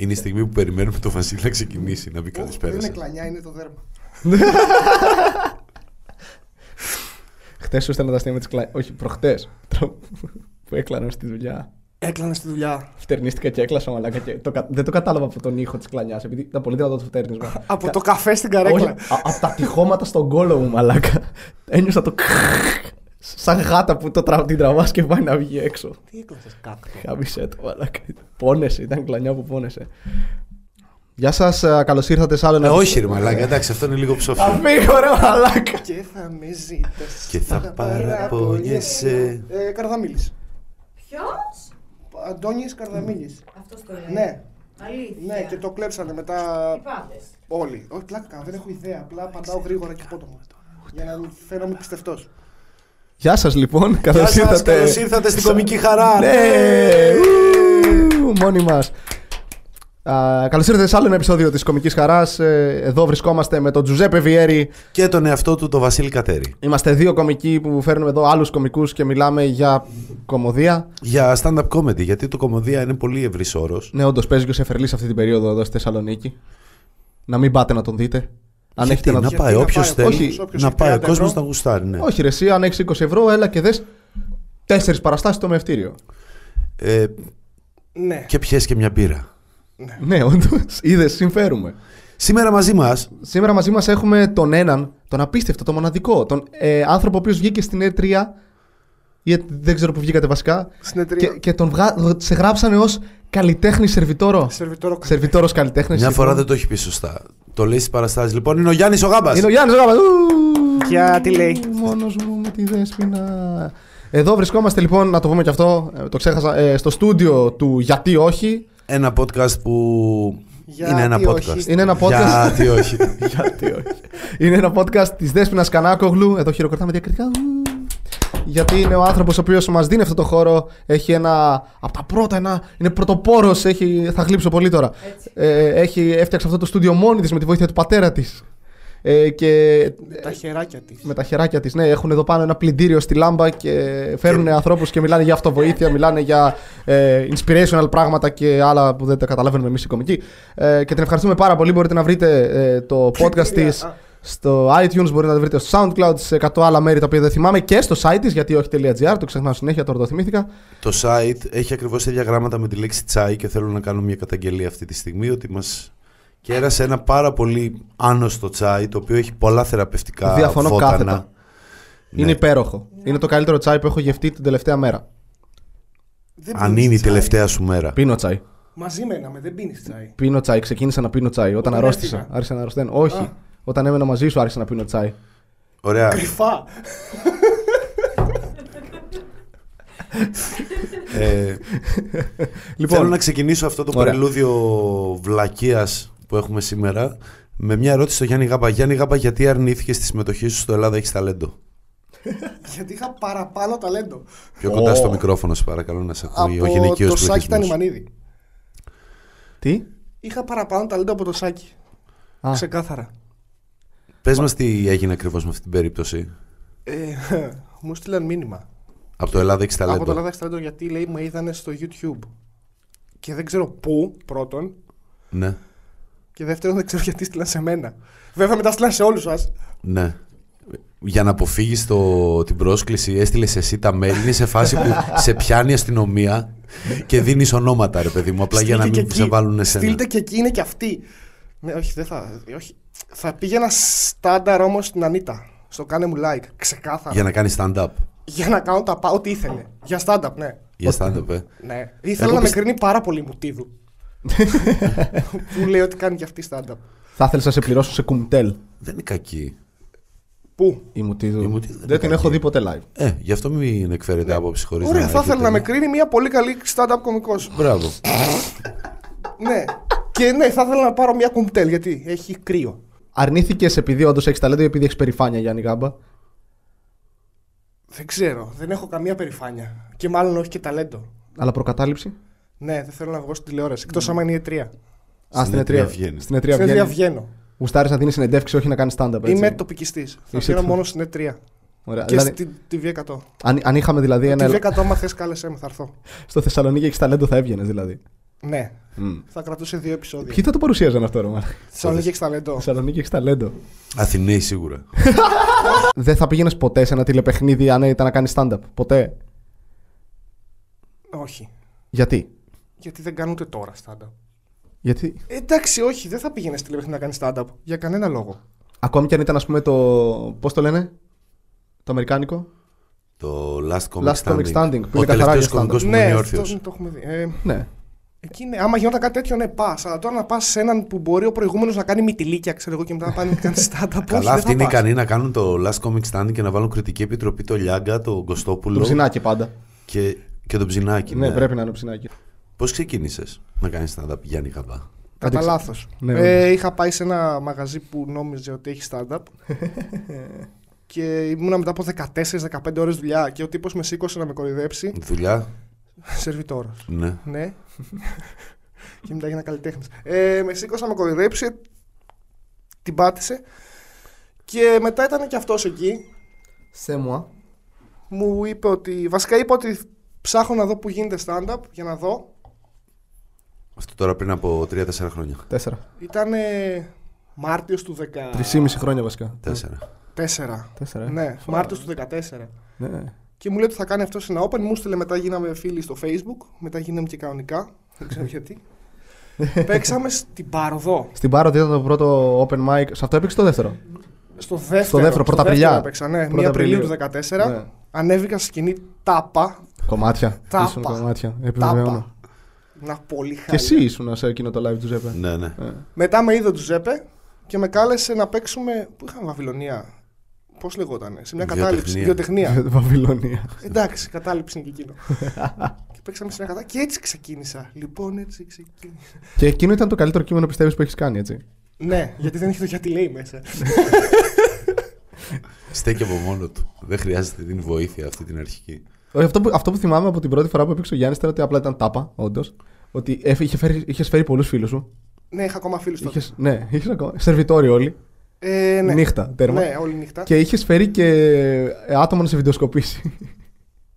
Είναι η στιγμή που περιμένουμε το Βασίλη να ξεκινήσει, να πει καλησπέρα. Δεν είναι σας. κλανιά, είναι το δέρμα. Χθε σου έστελνα τα αστεία με τις κλα... Όχι, προχτές. που έκλανα στη δουλειά. Έκλανα στη δουλειά. Φτερνίστηκα και έκλασα μαλάκα. Και το, κα- δεν το κατάλαβα από τον ήχο της κλανιάς, επειδή ήταν πολύ δυνατό το φτερνίσμα. Από το καφέ στην καρέκλα. από τα τυχώματα στον κόλο μου, μαλάκα. Ένιωσα το. Σαν γάτα που το τρα... την τραβάς και πάει να βγει έξω. Τι έκλασες κάκτο. Χάμισε το, μαλάκα. Πόνεσε, ήταν κλανιά που πόνεσε. Γεια σας, καλώς ήρθατε σε άλλο Ε, ένα. όχι, ρε Μαλάκα, εντάξει, αυτό είναι λίγο Θα ψόφιο. φύγω, ρε μαλάκα. Και θα με ζήτες Και θα παραπονιέσαι. Ε, Καρδαμίλης. Ποιος; Αντώνης Καρδαμίλης. Αυτό το λέει. Ναι, Αλήθεια. ναι, και το κλέψανε μετά Τι πάντες. όλοι. Όχι, πλάκα, κάνω, δεν έχω ιδέα. Απλά απαντάω γρήγορα και απότομα. Για να φαίνομαι πιστευτός. Γεια σας, λοιπόν. Καλώς Γεια σας, ήρθατε. καλώς ήρθατε στην κομική χαρά. Ναι! Ου, Μόνοι μας. Καλώς ήρθατε σε άλλο ένα επεισόδιο της Κομικής Χαράς. Εδώ βρισκόμαστε με τον Τζουζέπε Βιέρη. Και τον εαυτό του, τον Βασίλη Κατέρη. Είμαστε δύο κομικοί που φέρνουμε εδώ άλλους κομικούς και μιλάμε για κομμωδία. Για stand-up comedy, γιατί το κομμωδία είναι πολύ ευρύς όρος. Ναι, όντως παίζει και ο Σεφερλής αυτή την περίοδο εδώ στη Θεσσαλονίκη. Να μην πάτε να τον δείτε. Αν έχετε να να... Γιατί πάει, να όποιος πάει ο θέλει, κόσμος, όποιος να έχει πάει ο 30 κόσμος ευρώ. να γουστάρει. Ναι. Όχι, ρε, εσύ, αν έχεις 20 ευρώ, έλα και δες τέσσερις παραστάσεις στο μευτήριο. Ε, Ναι. και πιες και μια μπύρα. Ναι, όντως. Είδες, συμφέρουμε. Σήμερα μαζί μας Σήμερα μαζί μας έχουμε τον έναν, τον απίστευτο, τον μοναδικό, τον ε, άνθρωπο ο οποίος βγήκε στην E3. Ή δεν ξέρω που βγήκατε βασικά. Στην εταιρεία. Και, και τον βγα... σε γράψανε ως καλλιτέχνη σερβιτόρο. Σερβιτόρο Σερβιτόρος καλλιτέχνης. μια φορά δεν το έχει πει σωστά. Το λέει στις παραστάσεις. Λοιπόν, είναι ο Γιάννης ο Γάμπας. Είναι ο Γιάννης Γάμπας. Για τι λέει. Μόνος μου με τη δέσπινα. Εδώ βρισκόμαστε λοιπόν, να το πούμε και αυτό, ε, το ξέχασα, ε, στο στούντιο του Γιατί Όχι. Ένα podcast που. Γιατί είναι ένα όχι. podcast. Είναι ένα podcast. Γιατί όχι. Γιατί όχι. Είναι ένα podcast της Δέσποινα Κανάκογλου. Εδώ χειροκροτάμε διακριτικά. Ου. Γιατί είναι ο άνθρωπος ο οποίος μας δίνει αυτό το χώρο. Έχει ένα. Από τα πρώτα, ένα. Είναι πρωτοπόρος. Θα γλύψω πολύ τώρα. Έτσι. Ε, έχει έφτιαξε αυτό το στούντιο μόνη της με τη βοήθεια του πατέρα της. Ε, και Τα χεράκια της. με τα χεράκια της. Ναι, έχουν εδώ πάνω ένα πλυντήριο στη λάμπα και φέρνουν ανθρώπους και μιλάνε για αυτοβοήθεια, μιλάνε για ε, inspirational πράγματα και άλλα που δεν τα καταλαβαίνουμε εμείς οι κομικοί. Ε, και την ευχαριστούμε πάρα πολύ. Μπορείτε να βρείτε ε, το podcast της Α. στο iTunes, μπορείτε να το βρείτε στο SoundCloud, σε 100 άλλα μέρη τα οποία δεν θυμάμαι και στο site της, γιατί όχι.gr, το ξεχνάω συνέχεια, τώρα το θυμήθηκα. το site έχει ακριβώς ίδια γράμματα με τη λέξη τσάι και θέλω να κάνω μια καταγγελία αυτή τη στιγμή ότι μας κέρασε ένα πάρα πολύ άνοστο τσάι το οποίο έχει πολλά θεραπευτικά Διαφωνώ βότανα. κάθετα. Ναι. Είναι υπέροχο. Είναι το καλύτερο τσάι που έχω γευτεί την τελευταία μέρα. Δεν Αν πίνεις είναι η τσάι. τελευταία σου μέρα. Πίνω τσάι. Μαζί μέναμε, δεν πίνεις τσάι. Πίνω τσάι, ξεκίνησα να πίνω τσάι. Όταν Όταν αρρώστησα, έφυγα. άρχισα να αρρωσταίνω. Όχι. Α. Όταν έμενα μαζί σου, άρχισα να πίνω τσάι. Ωραία. Κρυφά. Ε, Λοιπόν, Θέλω να ξεκινήσω αυτό το Ωραία. πρελούδιο βλακείας που έχουμε σήμερα με μια ερώτηση στο Γιάννη Γάμπα. Γιάννη Γάμπα, γιατί αρνήθηκε στη συμμετοχή σου στο Ελλάδα έχεις ταλέντο; Γιατί είχα παραπάνω ταλέντο. Πιο κοντά Ω. στο μικρόφωνο, σε παρακαλώ να σε ακούει ο Από γυναικείο το Σάκη πληθυσμό. Τανιμανίδη. τι; Είχα παραπάνω ταλέντο από το Σάκη. Α. Ξεκάθαρα. Πες μας τι έγινε ακριβώς με αυτή την περίπτωση. Ε, μου στείλαν μήνυμα. Από το Ελλάδα έχεις Από το ταλέντο. Ελλάδα Ταλέντο γιατί λέει με είδανε στο YouTube. Και δεν ξέρω πού, πρώτον. Ναι, Και δεύτερον, δεν ξέρω γιατί στείλαν σε μένα. Βέβαια, μετά στείλαν σε όλους σας. ναι. Για να αποφύγεις την πρόσκληση, έστειλες εσύ τα mail. Είναι σε φάση που σε πιάνει η αστυνομία και δίνεις ονόματα, ρε παιδί μου. Απλά για να μην σε βάλουν εσένα. Στείλτε και εκεί είναι και αυτοί. Ναι, όχι, δεν θα. Όχι. Θα πήγαινα στάνταρ όμως στην Ανίτα. Στο κάνε μου like. Ξεκάθαρα. Για να κάνεις stand-up. Για να κάνω τα πα- ό,τι ήθελε. Για stand-up, ναι. Για stand-up, ε. ναι. Ήθελα Εγώ να πιστε- με κρίνει πάρα πολύ μου τίδου. που λέει ότι κάνει και αυτή stand-up. Θα ήθελα να σε πληρώσω σε κουμτέλ Δεν είναι κακή. Πού; η Μουτίδου. Η Μουτίδου δεν Δεν την είναι έχω κακή. δει ποτέ live. Ε, γι' αυτό μην εκφέρετε άποψη χωρίς Ωραία, θα ήθελα να με κρίνει μια πολύ καλή stand-up κωμικός. Μπράβο. ναι. Και ναι, θα ήθελα να πάρω μια κουμπτέλ γιατί έχει κρύο. Αρνήθηκες επειδή όντως έχεις ταλέντο ή επειδή έχεις περηφάνεια, Γιάννη Γάμπα; Δεν ξέρω, δεν έχω καμία περηφάνεια. Και μάλλον όχι και ταλέντο. Αλλά προκατάληψη; Ναι, δεν θέλω να βγω στην τηλεόραση. Εκτός άμα είναι η ετρία. Α, στην Στην εταιρεία εταιρεία βγαίνεις. Στην εταιρεία Στην εταιρεία βγαίνεις. βγαίνω. Γουστάρεις να δίνεις συνεντεύξεις, όχι να κάνεις stand-up. Έτσι. Είμαι τοπικιστής. Θα Είσαι βγαίνω το- μόνο στην εταιρεία. Ωραία. Και Δηλαδή, στη TV100. αν, αν είχαμε δηλαδή ένα. TV100, άμα θες, κάλεσέ με, θα έρθω. Στο Θεσσαλονίκη έχεις ταλέντο, θα έβγαινες δηλαδή. Ναι, Μμ. θα κρατούσε δύο επεισόδια. Ποιοι θα το παρουσίαζαν αυτό, Ρωμά. Θεσσαλονίκη έχει ταλέντο. Θεσσαλονίκη έχει ταλέντο. Αθηναίοι σίγουρα. Δεν θα πήγαινες ποτέ σε ένα τηλεπαιχνίδι αν ήταν να κάνεις stand-up; Ποτέ; Όχι. Γιατί; Γιατί δεν κάνουν ούτε τώρα stand-up. Γιατί; Ε, εντάξει, όχι, δεν θα πήγαινες στη τηλεοπτική να κάνεις stand-up. Για κανένα λόγο. Ακόμη και αν ήταν, ας πούμε, το. Πώς το λένε, Το Αμερικάνικο; Το Last Comic Last Standing. Comic Standing, που Ο είναι καθαρά τελευταίος για κομικός που ναι, μένει αυτό όρθιος. το έχουμε δει. Ε, Ναι. Εκεί είναι, άμα γινόταν κάτι τέτοιο, ναι, πας. Αλλά τώρα να πας σε έναν που μπορεί ο προηγούμενος να κάνει μυτιλίκια, ξέρω εγώ, και μετά να πάνε να κάνει stand-up. όχι, Καλά, δεν αυτοί θα είναι πας. ικανοί να κάνουν το Last Comic Standing και να βάλουν κριτική επιτροπή το Λιάγκα, το Κωστόπουλο Το ψινάκι πάντα. και, και το Ψινάκι. Ναι, πρέπει να είναι ψινάκι. Πώς ξεκίνησες να κάνεις stand-up, Γιάννη Χαμπά; Κατά Αντίξε. λάθος. Ναι, ε, ναι. είχα πάει σε ένα μαγαζί που νόμιζε ότι έχει stand-up. και ήμουνα μετά από 14-15 ώρες δουλειά και ο τύπος με σήκωσε να με κοροϊδέψει. Δουλειά, Σερβιτόρος. ναι. Ναι. και μετά έγινα καλλιτέχνης. Ε, με σήκωσε να με κοροϊδέψει. Την πάτησε. Και μετά ήταν και αυτός εκεί. Σε μου. Μου είπε ότι. Βασικά είπε ότι ψάχνω να δω που γίνεται stand-up για να δω. Αυτό τώρα πριν από 3-4 χρόνια. Τέσσερα. Ήταν Μάρτιος του 14. Τρισήμιση χρόνια βασικά. Τέσσερα. Τέσσερα. ε. Ναι, Μάρτιος του 14. Ναι. Και μου λέει ότι θα κάνει αυτό σε ένα open. Μου στείλε μετά γίναμε φίλοι στο facebook. Μετά γίναμε και κανονικά. Δεν ξέρω γιατί. Παίξαμε στην Παροδό. Στην Πάρο ήταν το πρώτο open mic. Σε αυτό έπαιξε το δεύτερο; Στο δεύτερο. Στο δεύτερο, Πρωταπριλιά. δεύτερο Έπαιξα, ναι. Πρώτα 1 Απριλίου του Απριλίου. 2014. Ναι. Ανέβηκα στη σκηνή τάπα. Κομμάτια. Τάπα. Ήσουν κομμάτια. Επιβεβαιώνω. Τάπα. Να πολύ Και χάλια. εσύ ήσουν σε εκείνο το live του Ζέπε. Ναι, ναι. Ε. Μετά με είδε ο Τζουζέπε και με κάλεσε να παίξουμε. Πού είχαμε Βαβυλωνία; Πώς λεγότανε. Σε μια κατάληψη. Βιοτεχνία. Βιοτεχνία. Βαβυλωνία. Εντάξει, κατάληψη είναι και εκείνο. και παίξαμε σε μια κατάληψη. Και έτσι ξεκίνησα. Λοιπόν, έτσι ξεκίνησα. Και εκείνο ήταν το καλύτερο κείμενο πιστεύεις που έχεις κάνει, έτσι; ναι, γιατί δεν έχει το γιατί λέει μέσα. Στέκει από μόνο του. Δεν χρειάζεται την βοήθεια αυτή την αρχική. Όχι, Αυτό που, αυτό που θυμάμαι από την πρώτη φορά που έπαιξε ο Γιάννης ήταν ότι απλά ήταν τάπα, όντως. Ότι έφε- είχε φέρει, είχες φέρει πολλούς φίλους σου. ναι, είχα ακόμα φίλους τότε. Είχες, ναι, είχες ακόμα. Σερβιτόροι όλοι. Ε, ναι. Νύχτα, τέρμα. Ναι, όλη νύχτα. Και είχες φέρει και ε, άτομα να σε βιντεοσκοπήσει.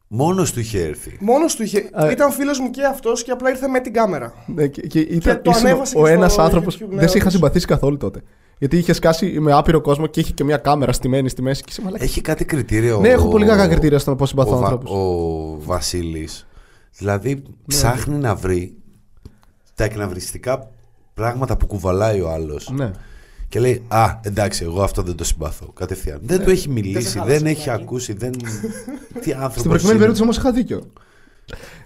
Μόνος του είχε έρθει. Μόνος του είχε. Ε. Ήταν φίλος μου και αυτός και απλά ήρθε με την κάμερα. Ναι, και, και ήταν, το ήσουν ανέβασε ο και ένας στο άνθρωπο. YouTube, ναι, δεν σε είχα όντως. συμπαθήσει καθόλου τότε. Γιατί είχε σκάσει με άπειρο κόσμο και είχε και μια κάμερα στημένη στη μέση. Και είσαι μαλάκας. Έχει κάτι κριτήριο. Ναι, έχω ο- πολύ κακά κριτήρια στο πώς συμπαθώ ο, Βα- ανθρώπου. ο Βασίλης. Δηλαδή ψάχνει να βρει τα εκνευριστικά πράγματα που κουβαλάει ο άλλος. Ναι. Και λέει Α, εντάξει, εγώ αυτό δεν το συμπαθώ. Κατευθείαν. Δεν Ναι. του έχει Δεν μιλήσει, σε δεν χάλασε έχει λιγάκι. ακούσει. Δεν... Τι Στην άνθρωπο. προηγουμένη περίπτωση όμως είχα δίκιο.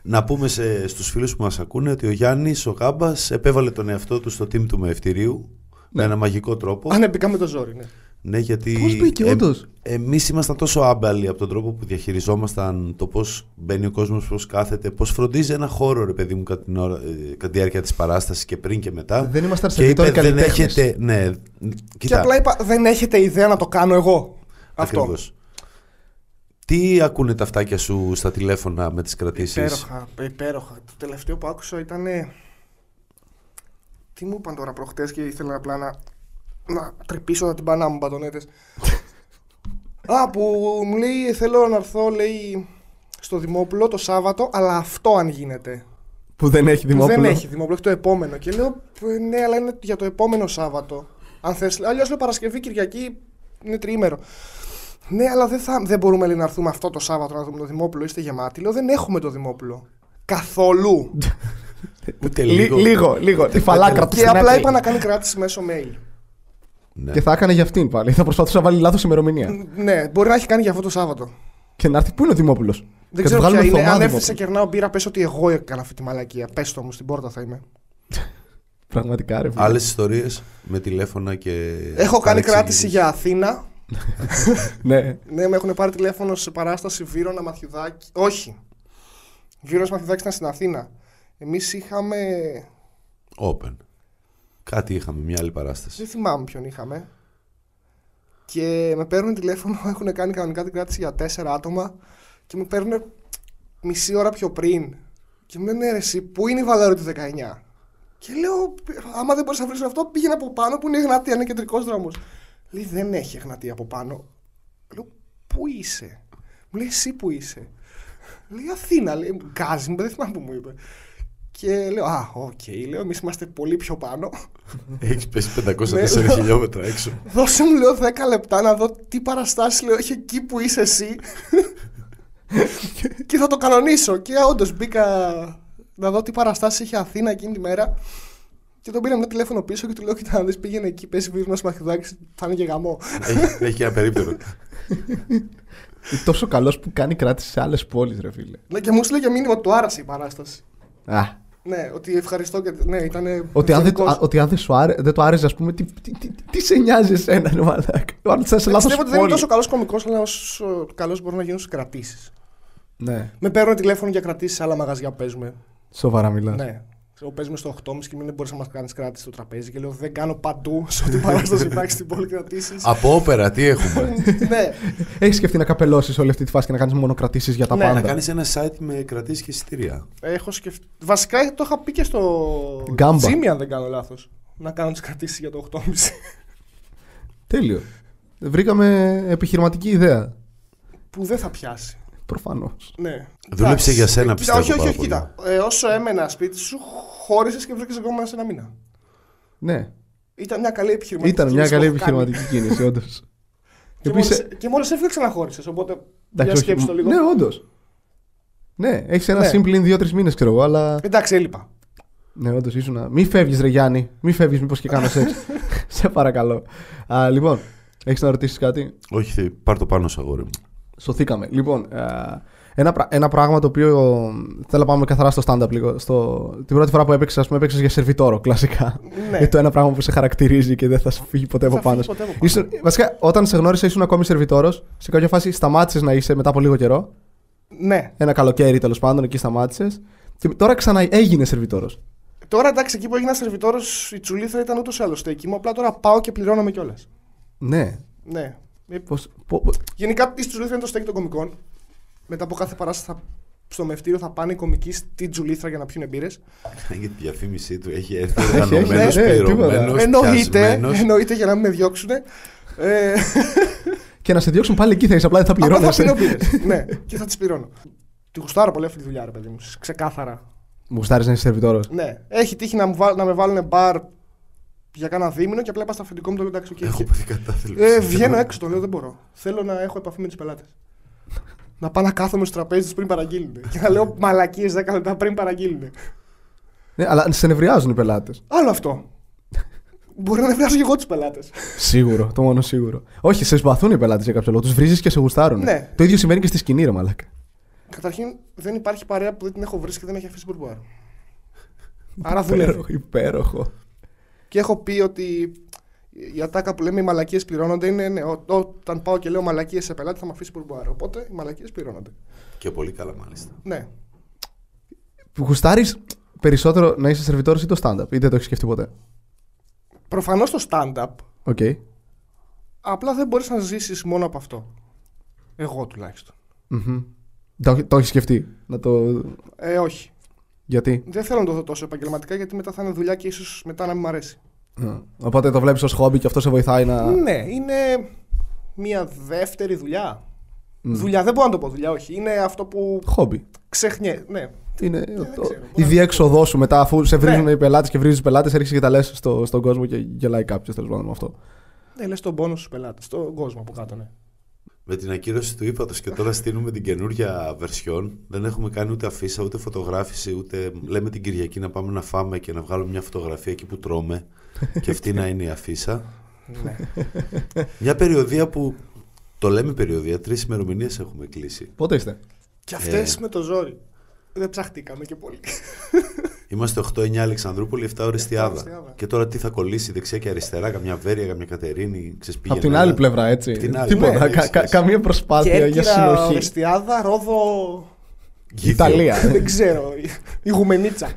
Να πούμε σε, στους φίλους που μας ακούνε ότι ο Γιάννης, ο Γάμπας, επέβαλε τον εαυτό του στο team του με ευτηρίου με ένα μαγικό τρόπο. Αν μπήκα με το ζόρι, ναι. Ναι, γιατί Πώς μπήκε, όντως; εμείς ήμασταν τόσο άμπαλοι από τον τρόπο που διαχειριζόμασταν το πώς μπαίνει ο κόσμος, πώς κάθεται, πώς φροντίζει ένα χώρο, ρε παιδί μου, κατά, την ώρα, ε, κατά τη διάρκεια της παράστασης και πριν και μετά. Δεν ήμασταν και είπε, σερβιτόροι δεν καλλιτέχνες». έχετε, ναι, Και κοίτα, απλά είπα, δεν έχετε ιδέα να το κάνω εγώ. Αυτό. ακριβώς. Τι ακούνε τα αυτάκια σου στα τηλέφωνα με τις κρατήσεις; Υπέροχα, υπέροχα. Το τελευταίο που άκουσα ήταν. Τι μου είπαν τώρα προχτές και ήθελα απλά να, να τρυπήσω να την πανά μου μπατονέτες. Α, που μου λέει θέλω να έρθω, λέει, στο Δημόπουλο το Σάββατο, αλλά αυτό αν γίνεται. Που δεν έχει Που δημόπουλο. δεν έχει Δημόπουλο, έχει το επόμενο. Και λέω, «Ε, ναι, αλλά είναι για το επόμενο Σάββατο. Αν θες, αλλιώς λέω Παρασκευή, Κυριακή, είναι τριήμερο. Ναι, αλλά δεν, θα, δεν μπορούμε λέει, να έρθουμε αυτό το Σάββατο να δούμε το Δημόπουλο, είστε γεμάτοι. Λέω, δεν έχουμε το Δημόπουλο. Καθόλου. Ούτε Λι- λίγο. λίγο, λίγο. Τη φαλάκρα του και στην απλά άκρη. είπα να κάνει κράτηση μέσω mail. Ναι. Και θα έκανε για αυτήν πάλι. Θα προσπαθούσε να βάλει λάθος ημερομηνία. ναι, μπορεί να έχει κάνει για αυτό το Σάββατο. και να έρθει. Πού είναι ο Δημόπουλος; Δεν ξέρω ποια είναι. Αν έρθει σε κερνάω μπύρα, πες ότι εγώ έκανα αυτή τη μαλακία. Πες το μου, στην πόρτα θα είμαι. Πραγματικά ρε. φίλε. Άλλες ιστορίες με τηλέφωνα και. Έχω κάνει κράτηση παρεξηγήσεις. για Αθήνα. ναι. Ναι, με έχουν πάρει τηλέφωνο σε παράσταση Βύρονα Μαθιουδάκη. Όχι. Βύρονα Μαθιουδάκη ήταν στην Αθήνα. Εμείς είχαμε. Open. Κάτι είχαμε, μια άλλη παράσταση. Δεν θυμάμαι ποιον είχαμε. Και με παίρνουν τηλέφωνο, έχουν κάνει κανονικά την κράτηση για τέσσερα άτομα και με παίρνουν μισή ώρα πιο πριν. Και μου λένε ρε, εσύ, πού είναι η Βαλαωρίτου 19. Και λέω, άμα δεν μπορείς να βρεις αυτό, πήγαινε από πάνω που είναι η Εγνατία, είναι κεντρικός δρόμος. Λέει, δεν έχει Εγνατία από πάνω. Λέω, πού είσαι; Μου λέει, εσύ που είσαι; Λέει, Αθήνα. Λέει, γκάζι μου, δεν θυμάμαι που μου είπε. Και λέω, Α, οκ, λέω, εμείς είμαστε πολύ πιο πάνω. Έχεις πέσει 504 Ναι. χιλιόμετρα έξω. Δώσε μου, λέω, 10 λεπτά να δω τι παραστάσεις λέω έχει εκεί που είσαι εσύ. και θα το κανονίσω. Και όντως μπήκα να δω τι παραστάσεις είχε Αθήνα εκείνη τη μέρα. Και τον πήρα ένα τηλέφωνο πίσω και του λέω: Κοίτα, αν δεις, πήγαινε εκεί, πέσει βίρμα μαθηδάκι, θα είναι και γαμό. έχει, έχει και ένα περίπτερο. Είναι τόσο καλός που κάνει κράτηση σε άλλες πόλεις, ρε φίλε. Ναι, και μου έστειλε και μήνυμα ότι του άρεσε η παράσταση. Α, Ναι, ότι ευχαριστώ και. Ναι, ήταν. ότι αν, δεν, α, ότι αν δεν, σου άρε, δεν το άρεσε, ας πούμε, τι, τι, τι, τι σε νοιάζει εσένα, ρε μαλάκα; Αν είσαι σε λάθος Πιστεύω ότι δεν είναι πόλη. τόσο καλός κωμικός, αλλά όσο καλός μπορεί να γίνουν στις κρατήσεις. Ναι, Με παίρνουν τηλέφωνο για κρατήσεις σε άλλα μαγαζιά που παίζουμε. σοβαρά μιλάς. Ναι. Εγώ παίζουμε στο 8.30 και μην μπορείς να μας κάνεις κράτηση στο τραπέζι. Και λέω δεν κάνω παντού σε ό,τι παράσταση υπάρχει στην πόλη κρατήσεις. Από όπερα, τι έχουμε; ναι. Έχεις σκεφτεί να καπελώσεις όλη αυτή τη φάση και να κάνεις μόνο κρατήσεις για τα Ναι, να πάντα. κάνεις ένα site με κρατήσεις και εισιτήρια. Έχω σκεφτεί. Βασικά το είχα πει και στο. Γκάμπα. Τζίμι, αν δεν κάνω λάθος. Να κάνω τις κρατήσεις για το 8.30. Τέλειο. Βρήκαμε επιχειρηματική ιδέα. που δεν θα πιάσει. Προφανώς. Ναι. Δούλεψε Εντάξει. για σένα, Κοίτα, πιστεύω, Όχι, όχι, πάρα όχι. πολύ. Κοίτα. Ε, όσο έμενα σπίτι σου, χώρισες και βρήκε ακόμα σε ένα μήνα. Ναι. Ήταν μια καλή επιχειρηματική Ήταν μια κίνηση καλή που έχω κάνει. επιχειρηματική κίνηση, όντως. Και μόλις, και μόλις έφυγες ξαναχώρησε. Οπότε. για σκέψου το λίγο. Ναι, όντως. Ναι, έχεις ένα Ναι. σύμπλην δύο-τρεις μήνες, ξέρω εγώ, αλλά. Εντάξει, έλειπα. Ναι, όντως ήσουν. Μη φεύγεις, Ρε Γιάννη. Μη φεύγεις, μήπως και κάνω σεξ. Σε παρακαλώ. Α, λοιπόν, έχεις να ρωτήσεις κάτι; Όχι, θε- πάρ το πάνω σου, αγόρι μου. Σωθήκαμε. Λοιπόν, α, ένα, πρα- ένα πράγμα το οποίο θέλω να πάμε καθαρά στο stand-up λίγο. Στο, την πρώτη φορά που έπαιξες, ας πούμε, έπαιξες για σερβιτόρο, κλασικά. Ναι. Είναι το ένα πράγμα που σε χαρακτηρίζει και δεν θα σου φύγει ποτέ από Θα πάνω. φύγει σου. ποτέ από πάνω. Ήσουν- βασικά, όταν σε γνώρισα, ήσουν ακόμη σερβιτόρος. Σε κάποια φάση σταμάτησες να είσαι μετά από λίγο καιρό. Ναι. Ένα καλοκαίρι τέλος πάντων, εκεί σταμάτησες. Και τώρα ξανά έγινε σερβιτόρος. Τώρα εντάξει, εκεί που έγινα σερβιτόρος, η τσουλήθρα ήταν ούτως ή άλλως στέκη μου. Απλά τώρα πάω και πληρώνομαι κιόλας. Ναι. Ναι. Ε, Πώς, πω- πω- Γενικά η τσουλήθρα είναι το στέκι των κομικών. Μετά από κάθε παράσταση θα, στο μευτήριο θα πάνε οι κομικοί στην τσουλήθρα για να πιούν μπύρες. Για τη διαφήμιση του έχει έρθει έχει, οργανωμένο, ναι, ναι, πληρωμένο, Εννοείται, εννοείται για να μην με διώξουν. Ε, Και να σε διώξουν πάλι εκεί θα είσαι, απλά δεν θα απλά θα πληρώνεσαι. πίνω μπύρες. ναι, και θα τις πληρώνω. Τη γουστάρω πολύ αυτή τη δουλειά, ρε παιδί μου. Ξεκάθαρα. Μου γουστάρεις να είσαι σερβιτόρος. Ναι. Έχει τύχει να, μου βάλ- να με βάλουν μπαρ για κάνα δίμηνο και απλά είπα στο αφεντικό μου το λέω εντάξει, οκ. Έχω πάθει κατάθλιψη. Ε, βγαίνω έξω, το λέω δεν μπορώ. Θέλω να έχω επαφή με τους πελάτες. να πάω να κάθομαι στο τραπέζι του πριν παραγγείλουν. και να λέω μαλακίες 10 λεπτά πριν παραγγείλουν. Ναι, αλλά σε νευριάζουν οι πελάτες. Άλλο αυτό. Μπορεί να νευριάσω και εγώ τους πελάτες. Σίγουρο, το μόνο σίγουρο. Όχι, σε σπαθούν οι πελάτες για κάποιο λόγο. Τους βρίζεις και σε γουστάρουν. Ναι. Το ίδιο συμβαίνει και στη σκηνή, ρε Μαλάκα. Καταρχήν δεν υπάρχει παρέα που δεν την έχω βρει και δεν έχει αφήσει μπουρμπουάρ. Άρα δουλεύει. Υπέροχο, υπέροχο. Και έχω πει ότι η ατάκα που λέμε οι μαλακίες πληρώνονται είναι ναι, ό- όταν πάω και λέω μαλακίες σε πελάτη θα με αφήσει μπουρμπουάρ. Οπότε οι μαλακίες πληρώνονται. Και πολύ καλά, μάλιστα. Ναι. Γουστάρεις περισσότερο να είσαι σερβιτόρος ή το stand-up, ή δεν το έχεις σκεφτεί ποτέ; Προφανώς το stand-up OK. απλά δεν μπορείς να ζήσεις μόνο από αυτό. Εγώ τουλάχιστον. Μμμ. Το, το έχεις σκεφτεί. Να το... Ε, όχι. Γιατί; Δεν θέλω να το δω τόσο επαγγελματικά γιατί μετά θα είναι δουλειά και ίσως μετά να μην μ' αρέσει. Α, Οπότε το βλέπεις ως χόμπι και αυτό σε βοηθάει να. Ναι, είναι μια δεύτερη δουλειά. Δουλειά, δεν μπορώ να το πω δουλειά, όχι. Είναι αυτό που Χόμπι. ξεχνιέ. Ναι. Είναι δεν το- ξέρω, η διέξοδό σου μετά, αφού σε βρίζουν Ναι. οι πελάτες και βρίζεις τους πελάτες, έρχεσαι και τα λες στο, στον κόσμο και γελάει κάποιος τέλος πάντων με αυτό. Ναι, λες τον πόνο στους πελάτες, στον κόσμο από κάτω, ναι. Με την ακύρωση του ύπατο και τώρα στείλουμε την καινούργια βερσιόν. Δεν έχουμε κάνει ούτε αφίσα, ούτε φωτογράφηση, ούτε λέμε την Κυριακή να πάμε να φάμε και να βγάλουμε μια φωτογραφία εκεί που τρώμε. και αυτή να είναι η αφίσα. ναι. Μια περιοδία που το λέμε περιοδία, τρεις ημερομηνίες έχουμε κλείσει. Πότε είστε; Και αυτές Ε. με το ζόρι. Δεν ψαχτήκαμε και πολύ. Είμαστε 8-9 Αλεξανδρούπολη, 7 Ορεστιάδα. Ορεστιάδα. Και τώρα τι θα κολλήσει δεξιά και αριστερά, καμιά Βέρεια, καμιά Κατερίνη, ξέρεις, Από πήγαινε την ένα. άλλη πλευρά, έτσι. Απ' την άλλη, Τίποτα. ναι, κα- έχεις κα- σχέση. καμία προσπάθεια για Κέρκυρα, συνοχή. Ορεστιάδα, Ρόδο. Γήθιο. Ιταλία. δεν ξέρω. η- Η Γουμενίτσα.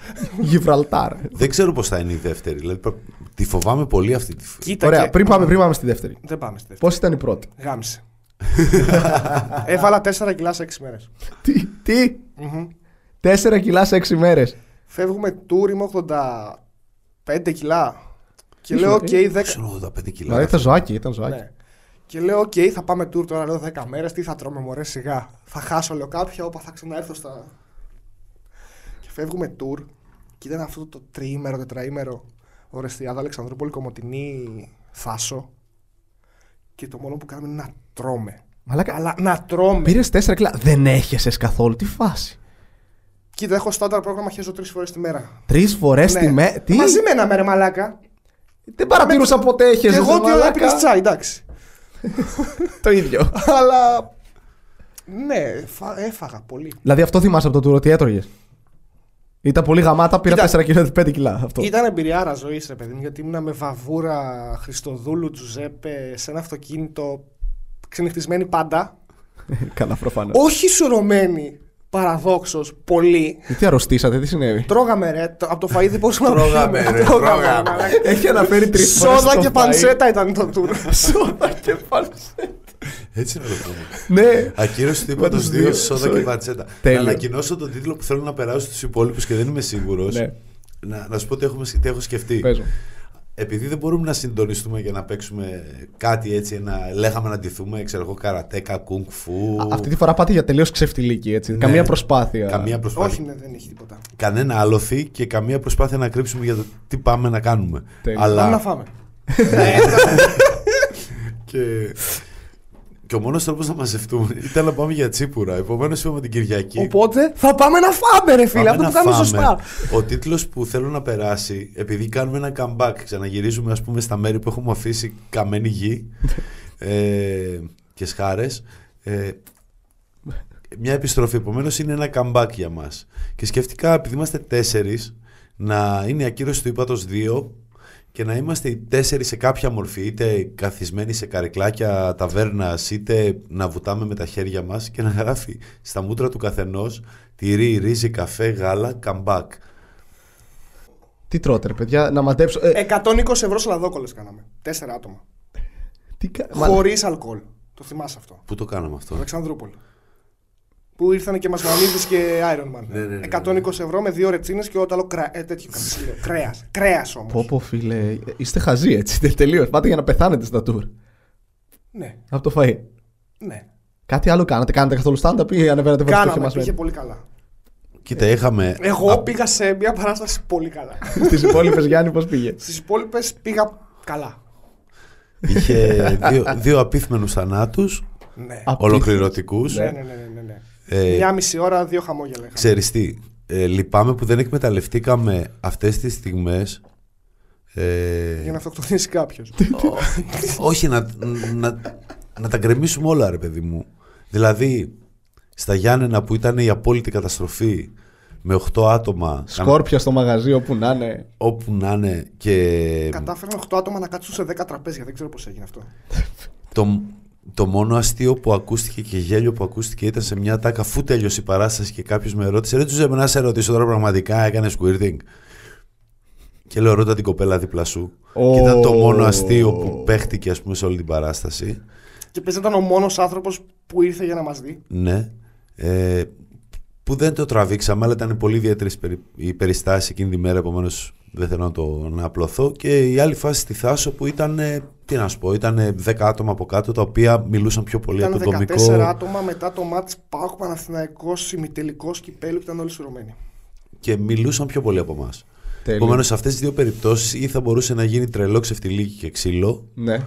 Γιβραλτάρ. Δεν ξέρω πώς θα είναι η δεύτερη. Δηλαδή, πρα- τη φοβάμαι πολύ αυτή τη φορά. Κοίτα Ωραία, και- πριν πάμε, πριν πάμε στη δεύτερη. Δεν πάμε στη δεύτερη. Πώς ήταν η πρώτη; Γάμησε. Έβαλα 4 κιλά σε 6 μέρες. Τι, τι, 4 κιλά σε 6 μέρες. Φεύγουμε tour, είμαι 85 κιλά. Και Ήσουν, λέω, ε, οκ, 10. Ξέρω 85 κιλά. Δηλαδή ήταν ζωάκι, ήταν ζωάκι. Ναι. Και λέω, οκ, θα πάμε tour τώρα, λέω 10 μέρες. Τι θα τρώμε, μωρέ, σιγά. Θα χάσω, λέω κάποια, όπα θα ξαναέρθω στα. Και φεύγουμε tour. Και ήταν αυτό το τριήμερο, τετραήμερο Ορεστιάδα Αλεξανδρούπολη Κομωτινή Θάσο. Και το μόνο που κάνουμε είναι να τρώμε. Μαλάκα, Αλλά να τρώμε. πήρες 4 κιλά. Δεν έχεσαι καθόλου. Τι φάση. Κοίτα, έχω στάνταρ πρόγραμμα χέζω τρεις φορές τη μέρα. Τρεις φορές Ναι. τη μέρα. Τι; Μαζί με ένα μέρα, μαλάκα. Δεν παρατήρουσα ποτέ Και έχεσαι. εγώ ότι μαλάκα. έπινε τσάι, εντάξει. Το ίδιο. Αλλά. Ναι, φα- έφαγα πολύ. δηλαδή αυτό θυμάσαι από το τούρο, τι έτρωγες. Ήταν πολύ γαμάτα, πήρα Κοίτα. 4 κιλά, 5 κιλά. Αυτό. Ήταν εμπειριάρα ζωής, ρε παιδί μου, γιατί ήμουν με βαβούρα Χριστοδούλου Τζουζέπε σε ένα αυτοκίνητο ξενυχτισμένη πάντα. Καλά, προφανώς. Όχι σουρωμένη, παραδόξως, πολύ. Τι αρρωστήσατε, τι συνέβη; Τρώγαμε ρε, το- από το φαΐ δεν μπορούσαμε να Τρώγαμε, πιούμε. ρε, τρώγαμε. μαλάκα. Έχει αναφέρει τρεις φορές. Σόδα και πανσέτα ήταν το tour. Σόδα και πανσέτα. Έτσι να το πούμε. Ναι. Ακύρωση του είπα τους του δύο, δύο σόδα sorry. και βατσέτα. Τέλειο. Να ανακοινώσω τον τίτλο που θέλω να περάσω στους υπόλοιπους και δεν είμαι σίγουρος. Ναι. Να, να σου πω τι, έχουμε, τι έχω σκεφτεί. Παίζω. Επειδή δεν μπορούμε να συντονιστούμε και να παίξουμε κάτι έτσι, ένα, λέγαμε να ντυθούμε, ξέρω εγώ, καρατέκα, κουνγκ φου. Α, Αυτή τη φορά πάτε για τελείως ξεφτιλίκη, έτσι. Ναι. Καμία προσπάθεια. Καμία προσπάθεια. Όχι, ναι, δεν έχει τίποτα. Κανένα άλοθη και καμία προσπάθεια να κρύψουμε για το τι πάμε να κάνουμε. Τέλειο. Αλλά... Πάμε να φάμε. και... και ο μόνος τρόπος να μαζευτούμε ήταν να πάμε για τσίπουρα. Επομένως είπαμε την Κυριακή. Οπότε θα πάμε να φάμε, ρε φίλε. Πάμε Αυτό να που κάνουμε φάμε. σωστά. Ο τίτλος που θέλω να περάσει, επειδή κάνουμε ένα comeback, ξαναγυρίζουμε ας πούμε στα μέρη που έχουμε αφήσει καμένη γη ε, και σχάρες, ε, μια επιστροφή. Επομένως είναι ένα comeback για μας. Και σκέφτηκα, επειδή είμαστε τέσσερις, να είναι η ακύρωση του ύπατος 2 και να είμαστε οι τέσσερις σε κάποια μορφή, είτε καθισμένοι σε καρεκλάκια ταβέρνας, είτε να βουτάμε με τα χέρια μας και να γράφει στα μούτρα του καθενός τυρί, ρύζι, καφέ, γάλα, comeback. Τι τρώτε, ρε παιδιά, να μαντέψω. Ε, 120 ευρώ σαλαδόκολε κάναμε. Τέσσερα άτομα. τι κα... Μα- Χωρί αλκοόλ. Το θυμάσαι αυτό. Πού το κάναμε αυτό; Αλεξανδρούπολη. Που ήρθαν και μας μανίδε και Iron Man. Ναι, ναι, ναι, 120 ευρώ με δύο ρετσίνες και όταν κρέα. Ε, τέτοιο Κρέας. Κρέας όμως. Πω, πω, φίλε, είστε χαζοί έτσι. Τελείως. Πάτε για να πεθάνετε στα tour. Ναι, Από το φαΐ. ναι. Κάτι άλλο κάνατε, κάνατε καθόλου stand-up ή ανεβαίνατε φορτίο και Κάναμε, μας πήγε πολύ καλά. Κοίτα, είχαμε. Εγώ α- πήγα σε μια παράσταση πολύ καλά. Στις υπόλοιπες Γιάννη, πώς πήγε; Στις υπόλοιπες πήγα καλά. Είχε δύο, δύο απίθμενους θανάτους, Ναι. Α, ολοκληρωτικούς. Ναι, ναι, ναι, ναι, ναι. Ε, Μια μισή ώρα, δύο χαμόγελα. είχαμε. Ξέρεις τι, ε, λυπάμαι που δεν εκμεταλλευτήκαμε αυτές τις στιγμές ε, Για να αυτοκτονήσει κάποιος. όχι να, να, να τα γκρεμίσουμε όλα ρε παιδί μου δηλαδή στα Γιάννενα που ήταν η απόλυτη καταστροφή με 8 άτομα Σκόρπια στο μαγαζί όπου να είναι. όπου να είναι και Κατάφεραν 8 άτομα να κάτσουν σε 10 τραπέζια. Δεν ξέρω πώς έγινε αυτό. το, το μόνο αστείο που ακούστηκε και γέλιο που ακούστηκε ήταν σε μια τάκα αφού τέλειωσε η παράσταση και κάποιος με ρώτησε Ρε του να σε ρωτήσω τώρα πραγματικά έκανες squirting και λέω ρώτα την κοπέλα δίπλα σου Ω. και ήταν το μόνο αστείο που παίχτηκε ας πούμε σε όλη την παράσταση Και πες ήταν ο μόνος άνθρωπος που ήρθε για να μας δει. ναι ε, που δεν το τραβήξαμε αλλά ήταν πολύ ιδιαίτερη η περιστάση εκείνη τη μέρα επομένως δεν θέλω να το να απλωθώ και η άλλη φάση στη Θάσο που ήταν ε, τι να σου πω ήταν 10 άτομα από κάτω τα οποία μιλούσαν πιο πολύ Ήταν από το 14 δομικό άτομα μετά το μάτς Πάοκ Παναθηναϊκός ημιτελικός κυπέλου που ήταν όλοι σουρωμένοι. και μιλούσαν πιο πολύ από εμάς. Τέλειο. Επομένως, σε αυτές τις δύο περιπτώσεις ή θα μπορούσε να γίνει τρελό ξεφτιλίκι και ξύλο. Ναι.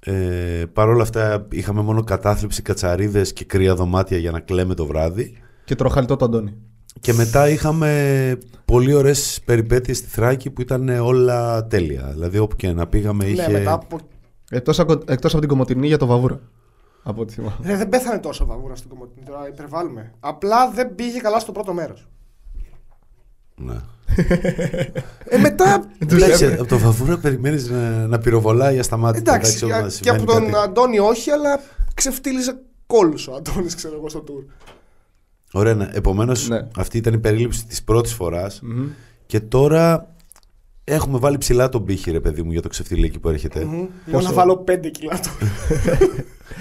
Ε, Παρ' όλα αυτά, είχαμε μόνο κατάθλιψη, κατσαρίδες και κρύα δωμάτια για να κλαίμε το βράδυ. Και τροχαλιτό το Αντώνη. Και μετά είχαμε πολύ ωραίες περιπέτειες στη Θράκη που ήταν όλα τέλεια. Δηλαδή, όπου και να πήγαμε είχε. Ναι, μετά από. Εκτός, ακο- εκτός από την κομμωτινή για το Βαβούρα. Από ό,τι θυμάμαι. Ρε, δεν πέθανε τόσο βαβούρα στην κομμωτινή τώρα, υπερβάλλουμε. Απλά δεν πήγε καλά στο πρώτο μέρος. Ναι. Ε, μετά. Εντάξει, από το Βαβούρα περιμένεις να, να πυροβολάει ασταμάτητα. Εντάξει, όταν και συμβαίνει από τον κάτι. Αντώνη όχι, αλλά ξεφτύλιζε κόλου ο Αντώνης, ξέρω εγώ, στο tour. Ωραία, ναι. Επομένως, Ναι. αυτή ήταν η περίληψη της πρώτης φοράς. Και τώρα έχουμε βάλει ψηλά τον πύχη, ρε παιδί μου, για το ξεφτιλίκι που έρχεται. Μμμ. Μόνο να βάλω 5 κιλά του.